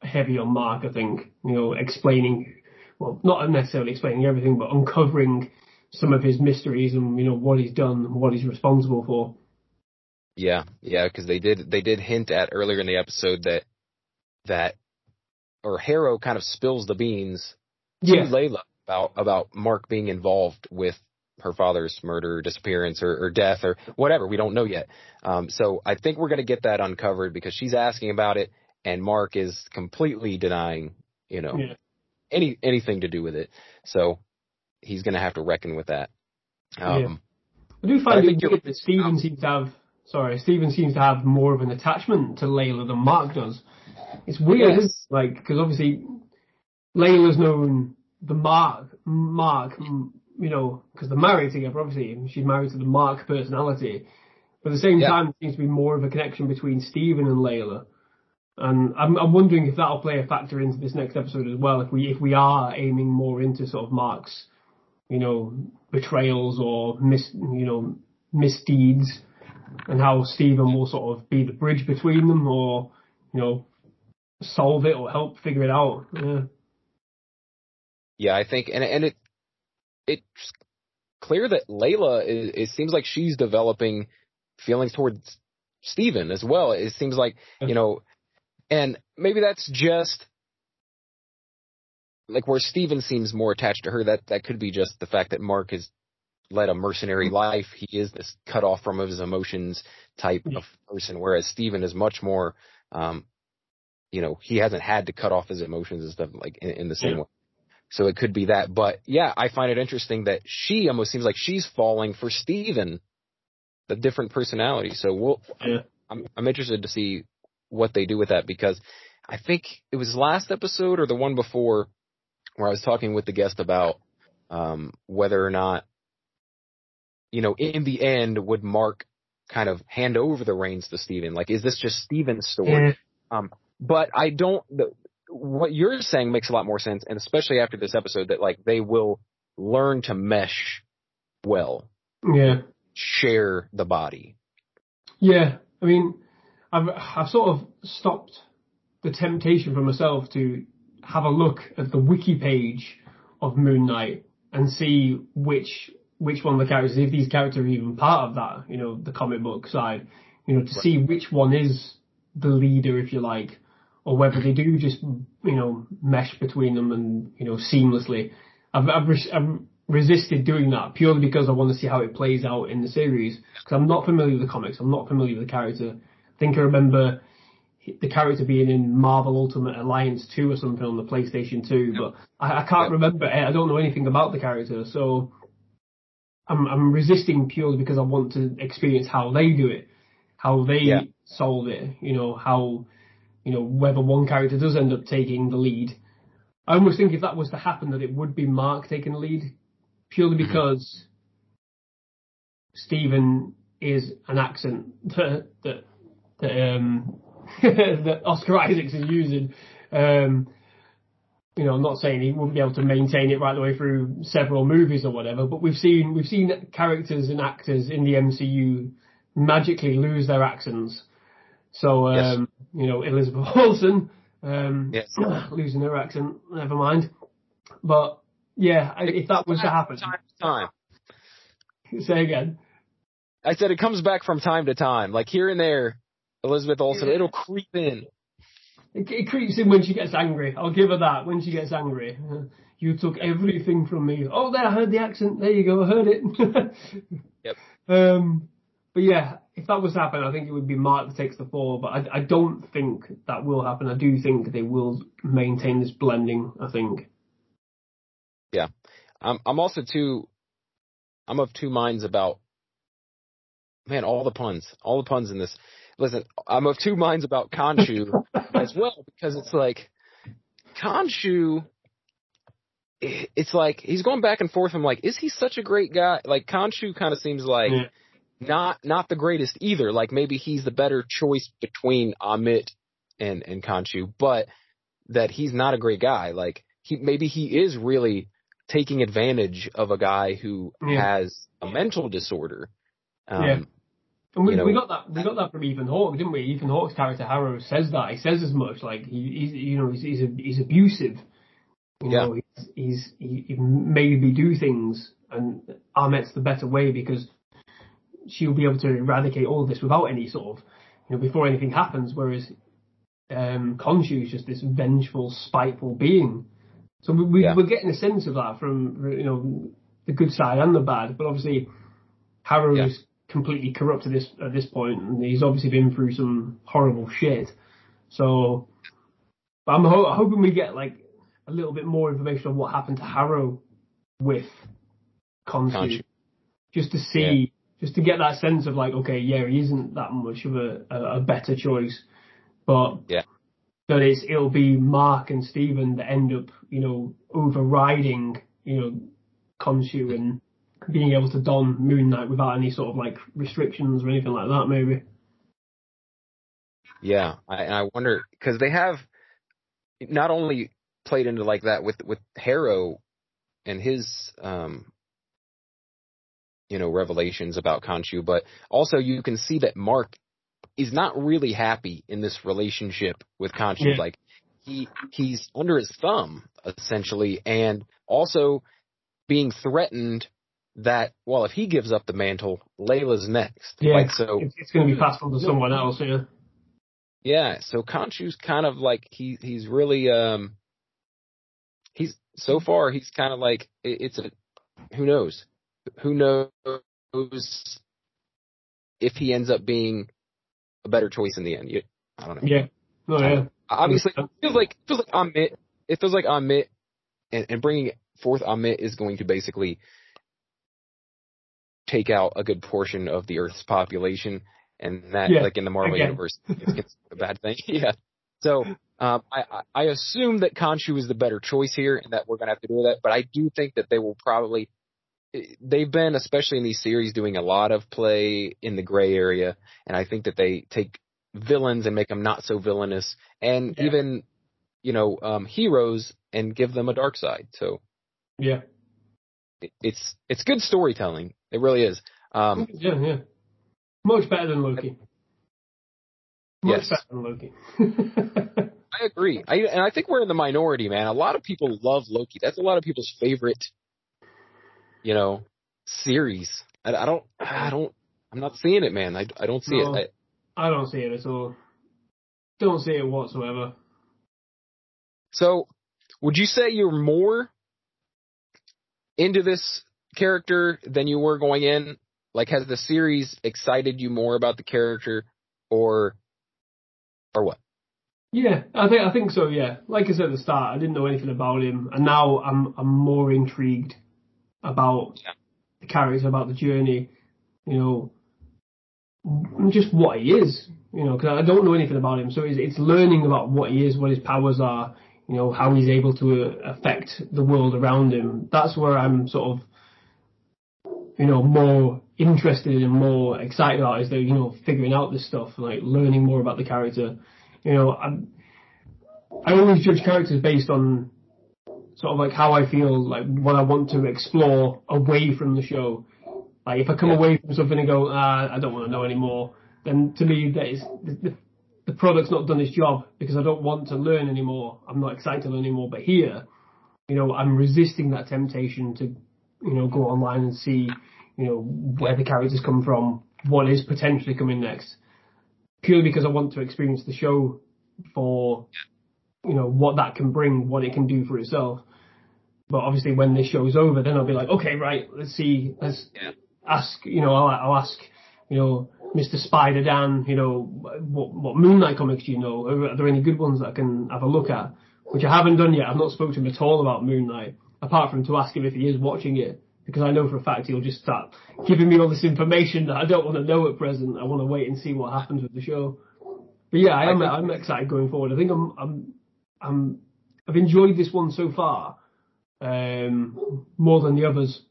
Speaker 2: heavy on Mark. I think you know explaining, well, not necessarily explaining everything, but uncovering some of his mysteries and you know what he's done, and what he's responsible for.
Speaker 1: Yeah, yeah, because they did they did hint at earlier in the episode that that or Harrow kind of spills the beans to Layla about about Mark being involved with her father's murder, disappearance, or, or death, or whatever. We don't know yet. Um, so I think we're going to get that uncovered because she's asking about it, and Mark is completely denying, you know,
Speaker 2: yeah,
Speaker 1: any anything to do with it. So he's going to have to reckon with that. Um,
Speaker 2: I do find it weird that Steven seems to have. Sorry, Steven seems to have more of an attachment to Layla than Mark does. It's weird,
Speaker 1: Yes.
Speaker 2: isn't it? Like, because obviously Layla's known the Mark, Mark, you know, because they're married together. Obviously, she's married to the Mark personality. But at the same
Speaker 1: Yeah.
Speaker 2: time, there seems to be more of a connection between Steven and Layla. And I'm, I'm wondering if that'll play a factor into this next episode as well. If we if we are aiming more into sort of Mark's, you know, betrayals or mis you know misdeeds, and how Steven will sort of be the bridge between them, or you know, solve it or help figure it out. Yeah.
Speaker 1: Yeah, I think, and and it it's clear that Layla is, it seems like she's developing feelings towards Steven as well. It seems like you know, and maybe that's just like where Steven seems more attached to her. That that could be just the fact that Mark has led a mercenary life. He is this cut off from his emotions type of person, whereas Steven is much more. um you know, he hasn't had to cut off his emotions and stuff like in, in the same
Speaker 2: Yeah.
Speaker 1: way. So it could be that. But yeah, I find it interesting that she almost seems like she's falling for Steven, the different personality. So we'll,
Speaker 2: Yeah.
Speaker 1: I'm, I'm interested to see what they do with that because I think it was last episode or the one before where I was talking with the guest about, um, whether or not, you know, in the end, would Mark kind of hand over the reins to Steven? Like, is this just Steven's story? Um, but I don't. The, what you're saying makes a lot more sense, and especially after this episode, that like they will learn to mesh well,
Speaker 2: Yeah.
Speaker 1: share the body.
Speaker 2: Yeah, I mean, I've I've sort of stopped the temptation for myself to have a look at the wiki page of Moon Knight and see which which one of the characters, if these characters are even part of that, you know, the comic book side, you know, to see which one is the leader, if you like, or whether they do just you know mesh between them and you know seamlessly. I've I've, res- I've resisted doing that purely because I want to see how it plays out in the series because I'm not familiar with the comics. I'm not familiar with the character. I think I remember the character being in Marvel Ultimate Alliance 2 or something on the PlayStation 2, but I, I can't
Speaker 1: Yep.
Speaker 2: remember. it. I don't know anything about the character, so I'm I'm resisting purely because I want to experience how they do it, how they
Speaker 1: Yeah.
Speaker 2: solve it. You know how, you know whether one character does end up taking the lead. I almost think if that was to happen, that it would be Mark taking the lead, purely
Speaker 1: Mhm.
Speaker 2: because Steven is an accent that that that, um, that Oscar Isaacs is using. Um, you know, I'm not saying he wouldn't be able to maintain it right the way through several movies or whatever, but we've seen we've seen characters and actors in the MCU magically lose their accents. So, um, you know, Elizabeth Olsen um,
Speaker 1: Yes.
Speaker 2: losing her accent, never mind. But yeah, I- if that was to happen,
Speaker 1: Time to time.
Speaker 2: say again.
Speaker 1: I said it comes back from time to time, like here and there. Elizabeth Olsen, it'll creep in.
Speaker 2: It, it creeps in when she gets angry. I'll give her that. When she gets angry, Uh, you took everything from me. Oh, there, I heard the accent. There you go, I heard it.
Speaker 1: Yep.
Speaker 2: Um, but yeah, if that was to happen, I think it would be Mark that takes the fall. But I, I don't think that will happen. I do think they will maintain this blending. I think. Yeah.
Speaker 1: I'm I'm also too I'm of two minds about man, all the puns. All the puns in this. Listen, I'm of two minds about Khonshu as well, because it's like Khonshu, i- it's like he's going back and forth. I'm like, is he such a great guy? Like Khonshu kind of seems like
Speaker 2: Yeah.
Speaker 1: Not not the greatest either. Like maybe he's the better choice between Ammit and and Khonshu, but that he's not a great guy. Like he maybe he is really taking advantage of a guy who
Speaker 2: Yeah.
Speaker 1: has a mental disorder. Um,
Speaker 2: Yeah. And we,
Speaker 1: You know-
Speaker 2: we got that we got that from Ethan Hawke, didn't we? Ethan Hawke's character Harrow says that. He says as much. Like he, he's you know he's he's, a, he's abusive. You
Speaker 1: Yeah.
Speaker 2: know he's, he's he, he maybe do things, and Ammit's the better way because she'll be able to eradicate all of this without any sort of you know before anything happens. Whereas um, Khonshu is just this vengeful, spiteful being. So we, we,
Speaker 1: Yeah.
Speaker 2: we're getting a sense of that from you know the good side and the bad, but obviously Harrow
Speaker 1: Yeah.
Speaker 2: is completely corrupt at this at this point, and he's obviously been through some horrible shit. So, but I'm ho- hoping we get like a little bit more information on what happened to Harrow with Khonshu. just to see, just to get that sense of like, okay, yeah, he isn't that much of a, a, a better choice, but
Speaker 1: Yeah.
Speaker 2: that it's it'll be Mark and Steven that end up, you know, overriding, you know, Khonshu and being able to don Moon Knight without any sort of like restrictions or anything like that, maybe.
Speaker 1: Yeah, I, I wonder because they have not only played into like that with with Harrow and his um you know revelations about Khonshu, but also you can see that Mark is not really happy in this relationship with Khonshu.
Speaker 2: Yeah.
Speaker 1: Like he he's under his thumb essentially, and also being threatened that well if he gives up the mantle, Layla's next.
Speaker 2: Yeah,
Speaker 1: Like so.
Speaker 2: it's, it's going to be passed on to someone else. Yeah,
Speaker 1: Yeah, so Khonshu's kind of like he he's really um he's so far he's kind of like it, it's a who knows who knows if he ends up being a better choice in the end. You, I don't know.
Speaker 2: yeah, no, yeah,
Speaker 1: Obviously, it feels like it feels like Ammit. It feels like Ammit, and, and bringing forth Ammit is going to basically take out a good portion of the Earth's population, and that,
Speaker 2: Yeah,
Speaker 1: like in the Marvel
Speaker 2: again.
Speaker 1: universe, it's a bad thing. yeah. So um, I, I assume that Khonshu is the better choice here, and that we're gonna have to do that. But I do think that they will probably. They've been, especially in these series, doing a lot of play in the gray area, and I think that they take villains and make them not so villainous, and
Speaker 2: Yeah.
Speaker 1: even you know um, heroes and give them a dark side. So
Speaker 2: yeah,
Speaker 1: it, it's it's good storytelling. It really is. Um,
Speaker 2: yeah, yeah. Much better than Loki. Much
Speaker 1: Yes.
Speaker 2: better than Loki.
Speaker 1: I agree. I and I think we're in the minority, man. A lot of people love Loki. That's a lot of people's favorite, you know, series. I, I don't. I don't. I'm not seeing it, man. I, I don't see
Speaker 2: No.
Speaker 1: it. I,
Speaker 2: I don't see it at all. Don't see it whatsoever.
Speaker 1: so, would you say you're more into this character than you were going in? Like, has the series excited you more about the character, or, or what?
Speaker 2: Yeah, I think I think so. Yeah, like I said at the start, I didn't know anything about him, and now I'm I'm more intrigued about
Speaker 1: Yeah.
Speaker 2: the character, about the journey. You know, and just what he is. You know, because I don't know anything about him, so it's, it's learning about what he is, what his powers are. You know, how he's able to uh, affect the world around him. That's where I'm sort of, you know, more interested and more excited about is the you know figuring out this stuff, like learning more about the character you know, I'm, I always judge characters based on sort of like how I feel, like what I want to explore away from the show. Like if I come
Speaker 1: Yeah.
Speaker 2: away from something and go, ah, I don't want to know anymore, then to me that is the, the, the product's not done its job because I don't want to learn anymore. I'm not excited to learn anymore. But here, you know, I'm resisting that temptation to, you know, go online and see, you know, where the characters come from, what is potentially coming next purely because I want to experience the show for you know what that can bring, what it can do for itself. But obviously, when this show's over, then I'll be like, okay, right, let's see, let's
Speaker 1: Yeah.
Speaker 2: ask, you know, I'll, I'll ask, you know, Mr. Spider Dan, you know, what what Moon Knight comics do you know? Are, are there any good ones that I can have a look at? Which I haven't done yet. I've not spoken to him at all about Moon Knight, apart from to ask him if he is watching it, because I know for a fact he'll just start giving me all this information that I don't want to know at present. I want to wait and see what happens with the show. But yeah, I am. I'm excited going forward. I think I'm. I'm. I'm I've enjoyed this one so far um, more than the others.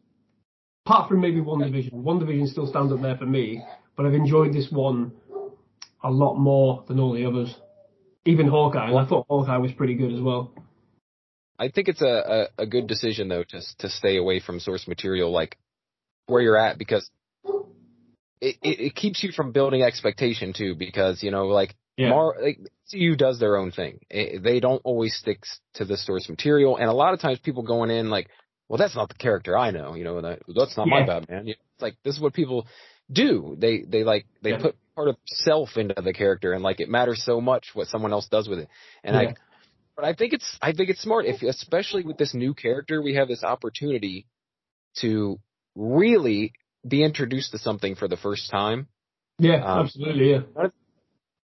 Speaker 2: Apart from maybe WandaVision, One Division still stands up there for me, but I've enjoyed this one a lot more than all the others. Even Hawkeye, and I thought Hawkeye was pretty good as well.
Speaker 1: I think it's a, a, a good decision though to to stay away from source material like where you're at because it, it, it keeps you from building expectation too because you know like
Speaker 2: Yeah.
Speaker 1: Mar like CU does their own thing. It, they don't always stick to the source material, and a lot of times people going in like, well, that's not the character I know. You know, that, that's not my
Speaker 2: Yeah.
Speaker 1: Batman. You know, It's like this is what people do. They they like they
Speaker 2: Yeah.
Speaker 1: put part of self into the character, and like it matters so much what someone else does with it. And
Speaker 2: Yeah.
Speaker 1: I, but I think it's I think it's smart if especially with this new character, we have this opportunity to really be introduced to something for the first time.
Speaker 2: Yeah,
Speaker 1: Um,
Speaker 2: absolutely. Yeah,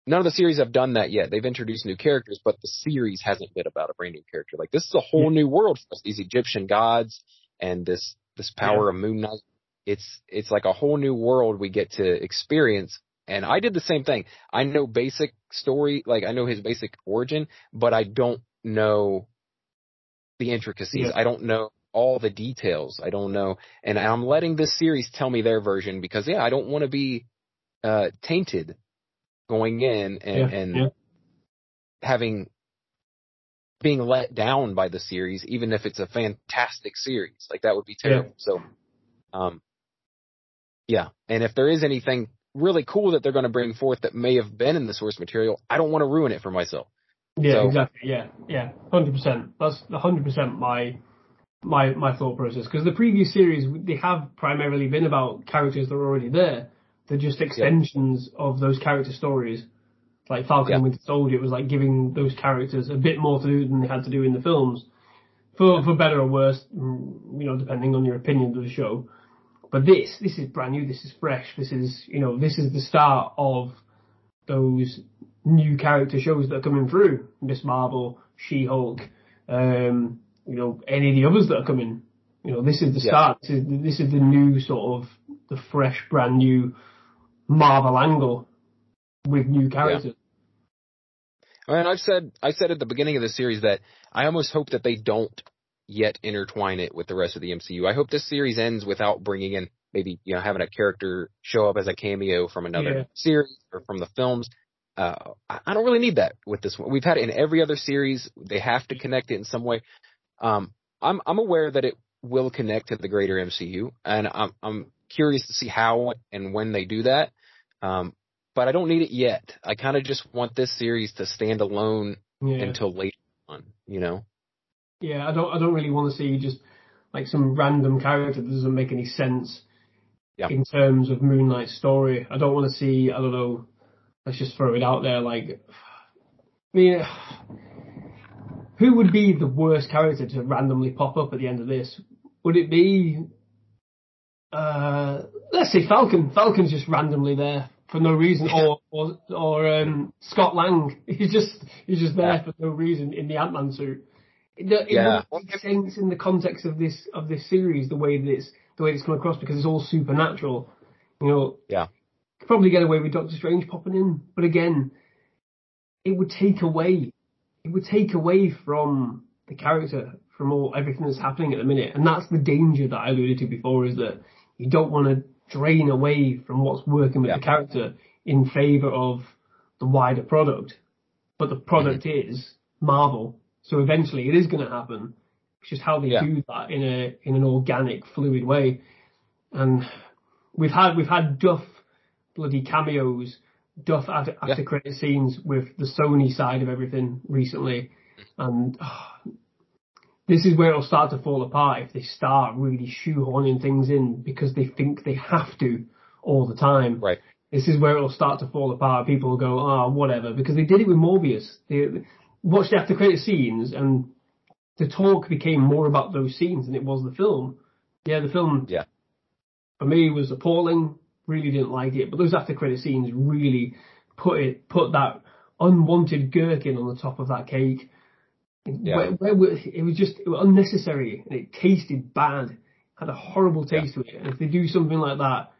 Speaker 1: None of the series have done that yet. They've introduced new characters, but the series hasn't been about a brand new character. Like this is a whole new world for us. These Egyptian gods and this this power of Moon Knight. It's it's like a whole new world we get to experience. And I did the same thing. I know basic story, like I know his basic origin, but I don't know the intricacies.
Speaker 2: Yeah.
Speaker 1: I don't know all the details. I don't know, and I'm letting this series tell me their version because yeah, I don't want to be uh tainted going in and,
Speaker 2: Yeah,
Speaker 1: and
Speaker 2: yeah.
Speaker 1: having being let down by the series, even if it's a fantastic series. Like that would be terrible. So, um, yeah. And if there is anything really cool that they're going to bring forth that may have been in the source material, I don't want to ruin it for myself.
Speaker 2: yeah,
Speaker 1: so-
Speaker 2: exactly. Yeah, yeah, hundred percent. That's hundred percent my my my thought process. Because the previous series they have primarily been about characters that are already there. They're just extensions of those character stories. Like Falcon
Speaker 1: Yeah.
Speaker 2: and Winter Soldier, it was like giving those characters a bit more to do than they had to do in the films, for for better or worse, you know, depending on your opinion of the show. But this, this is brand new. This is fresh. This is, you know, this is the start of those new character shows that are coming through. Miss Marvel, She-Hulk, um, you know, any of the others that are coming. You know, this is the
Speaker 1: Yeah.
Speaker 2: start. This is, this is the new sort of the fresh, brand new Marvel angle with new characters.
Speaker 1: And I've said, I said at the beginning of the series that I almost hope that they don't yet intertwine it with the rest of the MCU. I hope this series ends without bringing in maybe, you know, having a character show up as a cameo from another
Speaker 2: Yeah.
Speaker 1: series or from the films. Uh, I I don't really need that with this one. We've had it in every other series. They have to connect it in some way. Um, I'm, I'm aware that it will connect to the greater MCU and I'm, I'm curious to see how and when they do that. Um, but I don't need it yet. I kind of just want this series to stand alone
Speaker 2: Yeah.
Speaker 1: until later on, you know?
Speaker 2: Yeah, I don't I don't really want to see just like some random character that doesn't make any sense
Speaker 1: Yeah.
Speaker 2: in terms of Moon Knight's story. I don't want to see I don't know. Let's just throw it out there. Like, I mean, who would be the worst character to randomly pop up at the end of this? Would it be, uh, let's see, Falcon? Falcon's just randomly there for no reason, or or or um, Scott Lang. He's just he's just there for no reason in the Ant Man suit. It, it
Speaker 1: Yeah.
Speaker 2: wouldn't make sense in the context of this of this series, the way that it's the way it's come across because it's all supernatural. You know,
Speaker 1: Yeah.
Speaker 2: could probably get away with Doctor Strange popping in, but again, it would take away it would take away from the character, from all everything that's happening at the minute, and that's the danger that I alluded to before is that you don't want to drain away from what's working with
Speaker 1: Yeah.
Speaker 2: the character in favor of the wider product. But the product is Marvel, so eventually it is going to happen. It's just how they
Speaker 1: Yeah.
Speaker 2: do that in a in an organic, fluid way. And we've had we've had Duff bloody cameos, Duff after, after credit scenes with the Sony side of everything recently, and ah, this is where it'll start to fall apart if they start really shoehorning things in because they think they have to all the time.
Speaker 1: Right.
Speaker 2: This is where it'll start to fall apart. People will go, oh, whatever, because they did it with Morbius. They watched the after credit scenes, and the talk became more about those scenes than it was the film. Yeah, the film
Speaker 1: Yeah.
Speaker 2: for me was appalling. Really didn't like it, but those after credit scenes really put it put that unwanted gherkin on the top of that cake.
Speaker 1: Yeah.
Speaker 2: Where, where, were- it was just it was unnecessary and it tasted bad. Had a horrible taste to it. And if they do something like that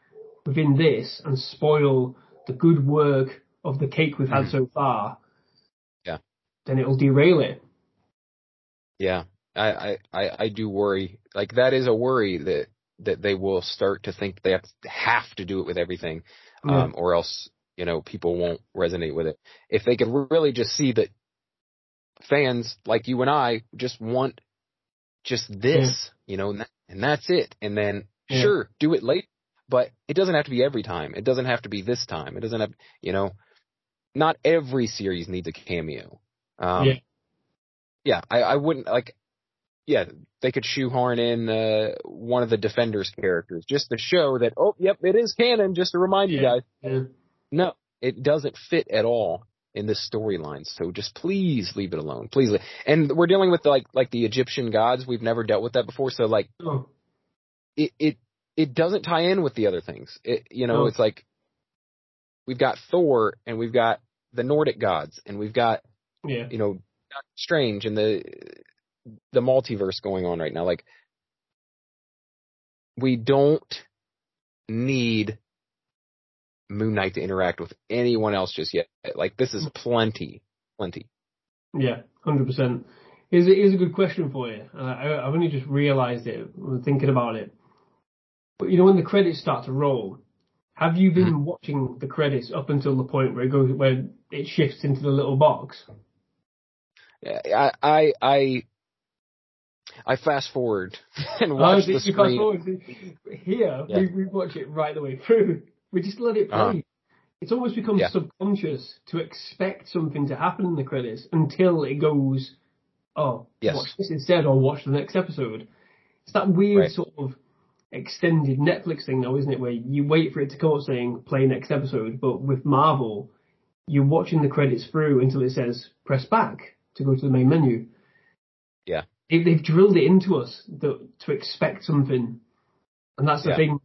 Speaker 2: within this and spoil the good work of the cake we've had so far,
Speaker 1: Yeah.
Speaker 2: then it'll derail it.
Speaker 1: Yeah, I, I, I, I do worry. Like that is a worry that that they will start to think they have to, have to do it with everything,
Speaker 2: Yeah.
Speaker 1: um, or else you know people won't resonate with it. If they could really just see that fans like you and I just want just this, you know, and, that, and that's it. And then
Speaker 2: Yeah.
Speaker 1: sure, do it late, but it doesn't have to be every time. It doesn't have to be this time. It doesn't have, you know, not every series needs a cameo. Um,
Speaker 2: Yeah.
Speaker 1: yeah, I, I wouldn't like, yeah, they could shoehorn in, uh, one of the Defenders characters just to show that, oh, yep, it is canon, just to remind you guys.
Speaker 2: Yeah.
Speaker 1: No, it doesn't fit at all in this storyline. So just please leave it alone. Please. leave. And we're dealing with like like the Egyptian gods. We've never dealt with that before. So like
Speaker 2: Oh,
Speaker 1: it it it doesn't tie in with the other things. It you know
Speaker 2: No.
Speaker 1: it's like we've got Thor and we've got the Nordic gods and we've got
Speaker 2: yeah.
Speaker 1: you know Doctor Strange and the the multiverse going on right now. Like we don't need Moon Knight to interact with anyone else just yet. Like this is plenty, plenty.
Speaker 2: Yeah, hundred percent. Is a, a good question for you. Uh, I, I've only just realised it when thinking about it. But you know, when the credits start to roll, have you been watching the credits up until the point where it goes where it shifts into the little box?
Speaker 1: I I I, I fast forward and
Speaker 2: Oh,
Speaker 1: watch
Speaker 2: see,
Speaker 1: the screen.
Speaker 2: Here,
Speaker 1: Yeah.
Speaker 2: we, we watch it right the way through. We just let it play.
Speaker 1: Uh-huh.
Speaker 2: It's almost become
Speaker 1: Yeah.
Speaker 2: subconscious to expect something to happen in the credits until it goes, oh,
Speaker 1: Yes.
Speaker 2: watch this instead or watch the next episode. It's that weird
Speaker 1: Right.
Speaker 2: sort of extended Netflix thing though, isn't it? Where you wait for it to come up saying play next episode, but with Marvel, you're watching the credits through until it says press back to go to the main menu.
Speaker 1: Yeah.
Speaker 2: They, they've drilled it into us that, to expect something, and that's the
Speaker 1: Yeah.
Speaker 2: thing.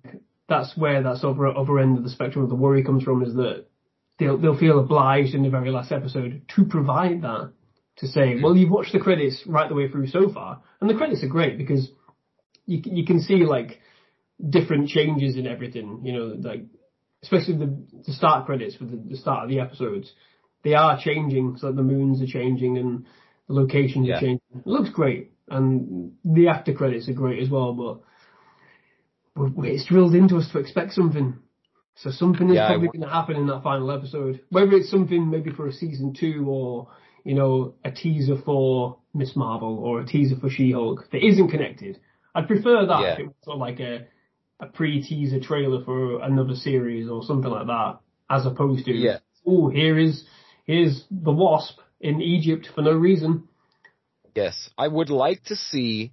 Speaker 2: That's where that other other end of the spectrum of the worry comes from. Is that they'll they'll feel obliged in the very last episode to provide that to say, well, you've watched the credits right the way through so far, and the credits are great because you you can see like different changes in everything. You know, like especially the the start credits for the, the start of the episodes, they are changing. So the moons are changing and the locations
Speaker 1: Yeah.
Speaker 2: are changing. It looks great, and the after credits are great as well. But it's drilled into us to expect something. So something is
Speaker 1: Yeah,
Speaker 2: probably going to happen in that final episode. Whether it's something maybe for a season two or, you know, a teaser for Miss Marvel or a teaser for She-Hulk that isn't connected. I'd prefer that
Speaker 1: Yeah.
Speaker 2: if it was sort of like a, a pre-teaser trailer for another series or something like that, as opposed to,
Speaker 1: Yeah.
Speaker 2: oh, here is, here's the Wasp in Egypt for no reason.
Speaker 1: Yes, I would like to see.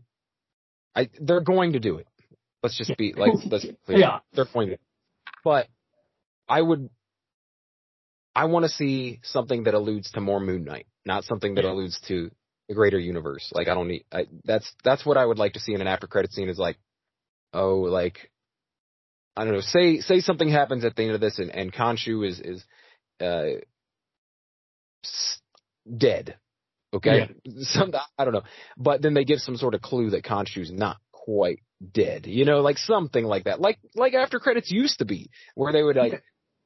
Speaker 1: I they're going to do it. Let's just be like let's be clear.
Speaker 2: Yeah.
Speaker 1: They're to. But I would. I want to see something that alludes to more Moon Knight, not something that
Speaker 2: Yeah.
Speaker 1: alludes to the greater universe. Like I don't need. I, that's that's what I would like to see in an after credit scene. Is like, oh, like I don't know. Say say something happens at the end of this, and and Khonshu is is uh dead. Okay, some I don't know, but then they give some sort of clue that Khonshu's not quite dead. You know, like something like that, like like after credits used to be, where they would like
Speaker 2: Yeah.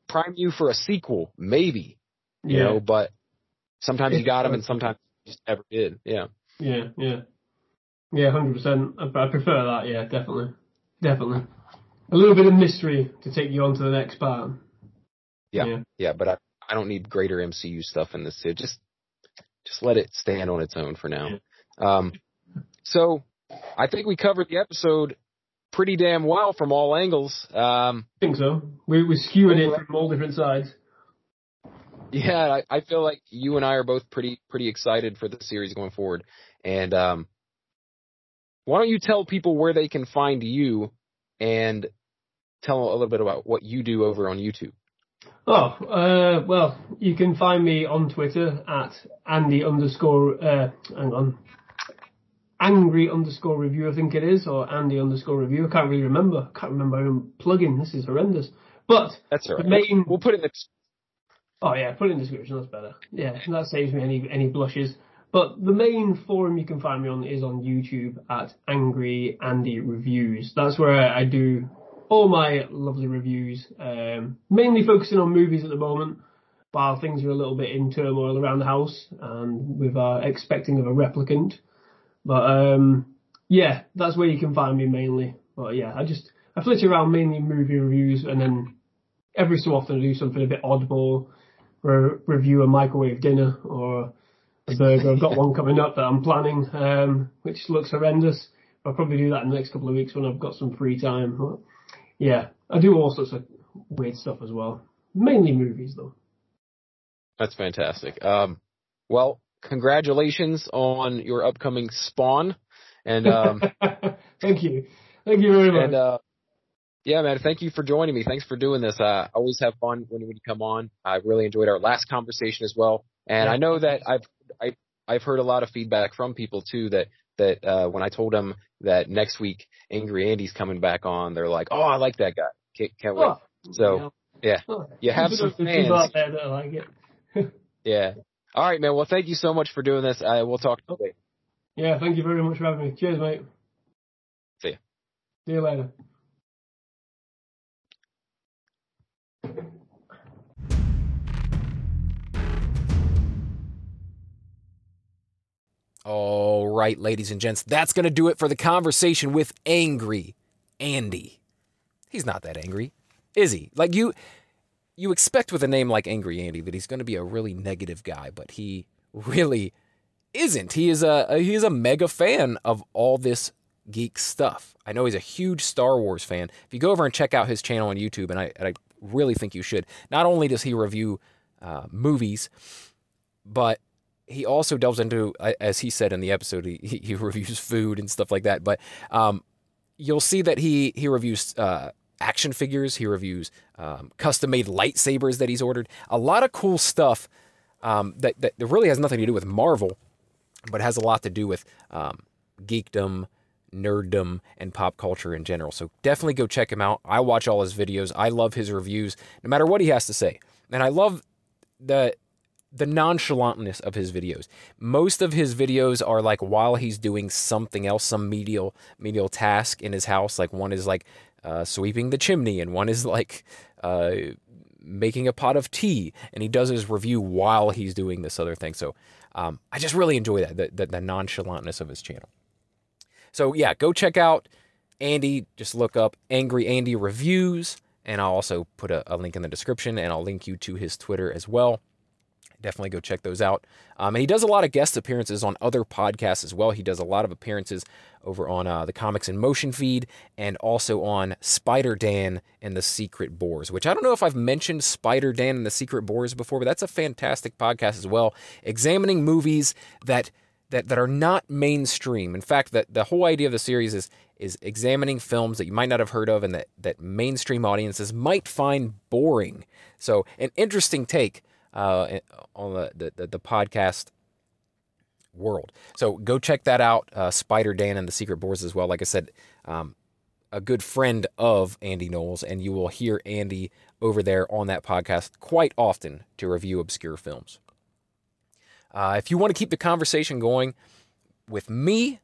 Speaker 1: prime you for a sequel, maybe. You
Speaker 2: Yeah.
Speaker 1: know, but sometimes you got them, and sometimes you just never did. Yeah.
Speaker 2: Yeah, yeah, yeah, hundred percent. I, prefer that. Yeah, definitely, definitely. A little bit of mystery to take you on to the next part.
Speaker 1: Yeah.
Speaker 2: Yeah.
Speaker 1: Yeah, but I I don't need greater MCU stuff in this. Just just let it stand on its own for now. Um, so I think we covered the episode pretty damn well from all angles. Um,
Speaker 2: I think so. We we skewered it from all different sides.
Speaker 1: yeah, I, I feel like you and I are both pretty pretty excited for the series going forward. And um, why don't you tell people where they can find you and tell a little bit about what you do over on YouTube?
Speaker 2: Oh, uh, well, you can find me on Twitter at Andy underscore, uh, hang on, angry underscore review, I think it is, or Andy underscore review. I can't really remember. I can't remember my own plugin. This is horrendous. But,
Speaker 1: That's all right.
Speaker 2: The main-
Speaker 1: We'll put it in the
Speaker 2: oh yeah, put it in the description, that's better. Yeah, that saves me any, any blushes. But the main forum you can find me on is on YouTube at Angry Andy Reviews. That's where I do all my lovely reviews, um, mainly focusing on movies at the moment, while things are a little bit in turmoil around the house and with our expecting of a replicant. But um, yeah, that's where you can find me mainly. But yeah, I just I flit around mainly movie reviews, and then every so often I do something a bit oddball, re- review a microwave dinner or a burger. I've got one coming up that I'm planning, um, which looks horrendous. I'll probably do that in the next couple of weeks when I've got some free time. But yeah, I do all sorts of weird stuff as well. Mainly movies though.
Speaker 3: That's fantastic. Um, well, congratulations on your upcoming Spawn, and um,
Speaker 2: thank you, thank you very much.
Speaker 3: And uh, yeah, man, thank you for joining me. Thanks for doing this. Uh, I always have fun when, when you come on. I really enjoyed our last conversation as well, and
Speaker 2: Yeah.
Speaker 3: I know that I've I, I've heard a lot of feedback from people too that that uh, when I told them that next week Angry Andy's coming back on, they're like, "Oh, I like that guy. Can't, can't wait."
Speaker 2: Oh,
Speaker 3: So, yeah.
Speaker 2: Oh,
Speaker 3: You have some fans.
Speaker 2: that like it.
Speaker 3: Yeah. All right, man. Well, thank you so much for doing this. I we'll talk to you later.
Speaker 2: Yeah, thank you very much for having me. Cheers, mate.
Speaker 3: See ya.
Speaker 2: See you later.
Speaker 1: All right, ladies and gents, that's going to do it for the conversation with Angry Andy. He's not that angry, is he? Like you you expect with a name like Angry Andy that he's going to be a really negative guy, but he really isn't. He is a, he is a mega fan of all this geek stuff. I know he's a huge Star Wars fan. If you go over and check out his channel on YouTube, and I, and I really think you should. Not only does he review uh, movies, but he also delves into, as he said in the episode, he, he he reviews food and stuff like that. But um, you'll see that he he reviews uh, action figures. He reviews um, custom made lightsabers that he's ordered. A lot of cool stuff um, that that really has nothing to do with Marvel, but has a lot to do with um, geekdom, nerddom, and pop culture in general. So definitely go check him out. I watch all his videos. I love his reviews, no matter what he has to say, and I love the the nonchalantness of his videos. Most of his videos are like while he's doing something else, some medial medial task in his house. Like one is like uh, sweeping the chimney, and one is like uh, making a pot of tea, and he does his review while he's doing this other thing. So um, I just really enjoy that the, the, the nonchalantness of his channel. So yeah, go check out Andy. Just look up Angry Andy Reviews, and I'll also put a, a link in the description, and I'll link you to his Twitter as well. Definitely go check those out. Um, and he does a lot of guest appearances on other podcasts as well. He does a lot of appearances over on uh, the Comics in Motion feed and also on Spider Dan and the Secret Boars, which I don't know if I've mentioned Spider Dan and the Secret Boars before, but that's a fantastic podcast as well, examining movies that that that are not mainstream. In fact, that the whole idea of the series is is examining films that you might not have heard of and that that mainstream audiences might find boring. So, an interesting take uh, on the, the the podcast world. So go check that out. Uh, Spider Dan and the Secret Boards as well. Like I said, um, a good friend of Andy Knowles, and you will hear Andy over there on that podcast quite often to review obscure films. Uh, if you want to keep the conversation going with me,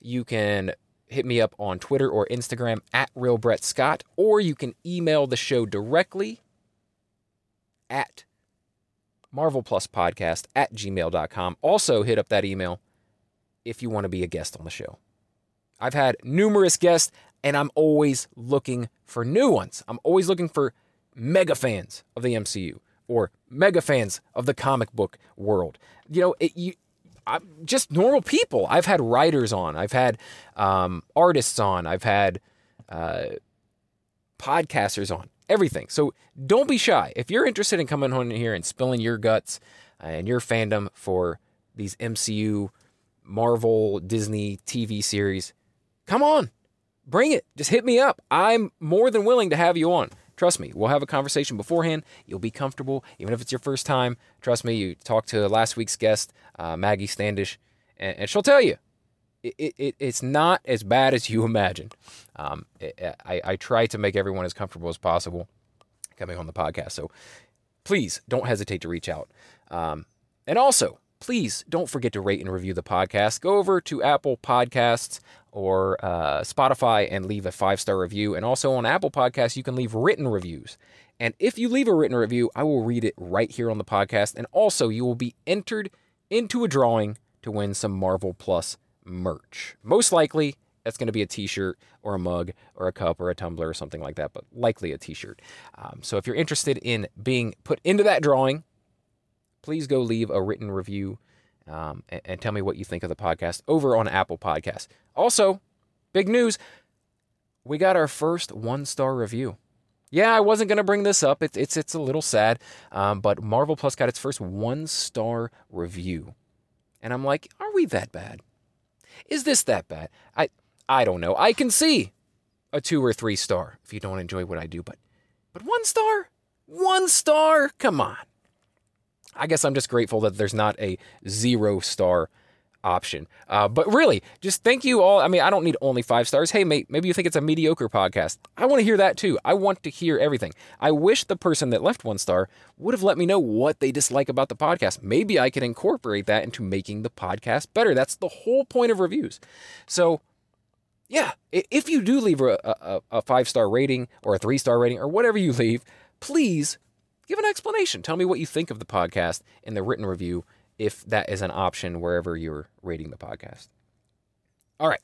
Speaker 1: you can hit me up on Twitter or Instagram at Real Brett Scott, or you can email the show directly at Marvel Plus Podcast at gmail.com. Also, hit up that email if you want to be a guest on the show. I've had numerous guests, and I'm always looking for new ones. I'm always looking for mega fans of the MCU or mega fans of the comic book world. You know, it, you, I'm just normal people. I've had writers on, I've had um, artists on, I've had uh, podcasters on, everything. So don't be shy. If you're interested in coming on here and spilling your guts and your fandom for these MCU, Marvel, Disney TV series, come on, bring it. Just hit me up. I'm more than willing to have you on. Trust me, we'll have a conversation beforehand. You'll be comfortable, even if it's your first time. Trust me, you talk to last week's guest, uh, Maggie Standish, and, and she'll tell you it, it, it's not as bad as you imagine. Um, I, I try to make everyone as comfortable as possible coming on the podcast. So please don't hesitate to reach out. Um, and also, please don't forget to rate and review the podcast. Go over to Apple Podcasts or uh, Spotify and leave a five star review. And also on Apple Podcasts, you can leave written reviews. And if you leave a written review, I will read it right here on the podcast. And also, you will be entered into a drawing to win some Marvel Plus merch. Most likely, that's going to be a t-shirt or a mug or a cup or a tumbler or something like that, but likely a t-shirt. Um, so if you're interested in being put into that drawing, please go leave a written review um, and, and tell me what you think of the podcast over on Apple Podcasts. Also, big news: we got our first one-star review. Yeah, I wasn't gonna bring this up. It's it's it's a little sad, um, but Marvel Plus got its first one-star review, and I'm like, are we that bad? Is this that bad? I I don't know. I can see a two or three star if you don't enjoy what I do, but but one star, one star. Come on. I guess I'm just grateful that there's not a zero star option. Uh, but really, just thank you all. I mean, I don't need only five stars. Hey, mate, maybe you think it's a mediocre podcast. I want to hear that too. I want to hear everything. I wish the person that left one star would have let me know what they dislike about the podcast. Maybe I could incorporate that into making the podcast better. That's the whole point of reviews. So, yeah, if you do leave a, a, a five star rating or a three star rating or whatever you leave, please give an explanation. Tell me what you think of the podcast in the written review if that is an option wherever you're rating the podcast. All right.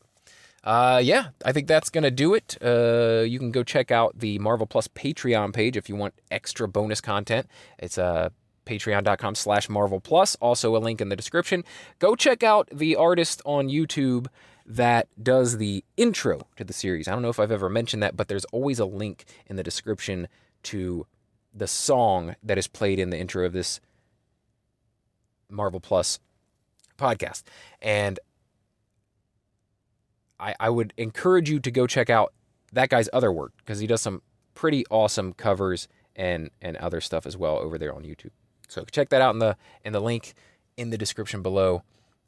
Speaker 1: Uh, yeah, I think that's going to do it. Uh, you can go check out the Marvel Plus Patreon page if you want extra bonus content. It's uh, patreon.com slash Marvel Plus. Also a link in the description. Go check out the artist on YouTube that does the intro to the series. I don't know if I've ever mentioned that, but there's always a link in the description to the song that is played in the intro of this Marvel Plus podcast. And I, I would encourage you to go check out that guy's other work because he does some pretty awesome covers and and other stuff as well over there on YouTube. So check that out in the in the link in the description below.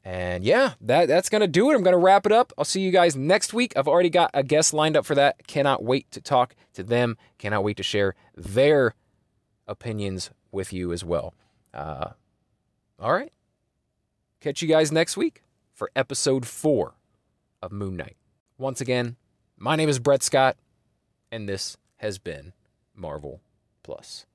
Speaker 1: And yeah, that that's gonna do it. I'm gonna wrap it up. I'll see you guys next week. I've already got a guest lined up for that. Cannot wait to talk to them. Cannot wait to share their opinions with you as well. Uh, all right. Catch you guys next week for episode four of Moon Knight. Once again, my name is Brett Scott, and this has been Marvel Plus.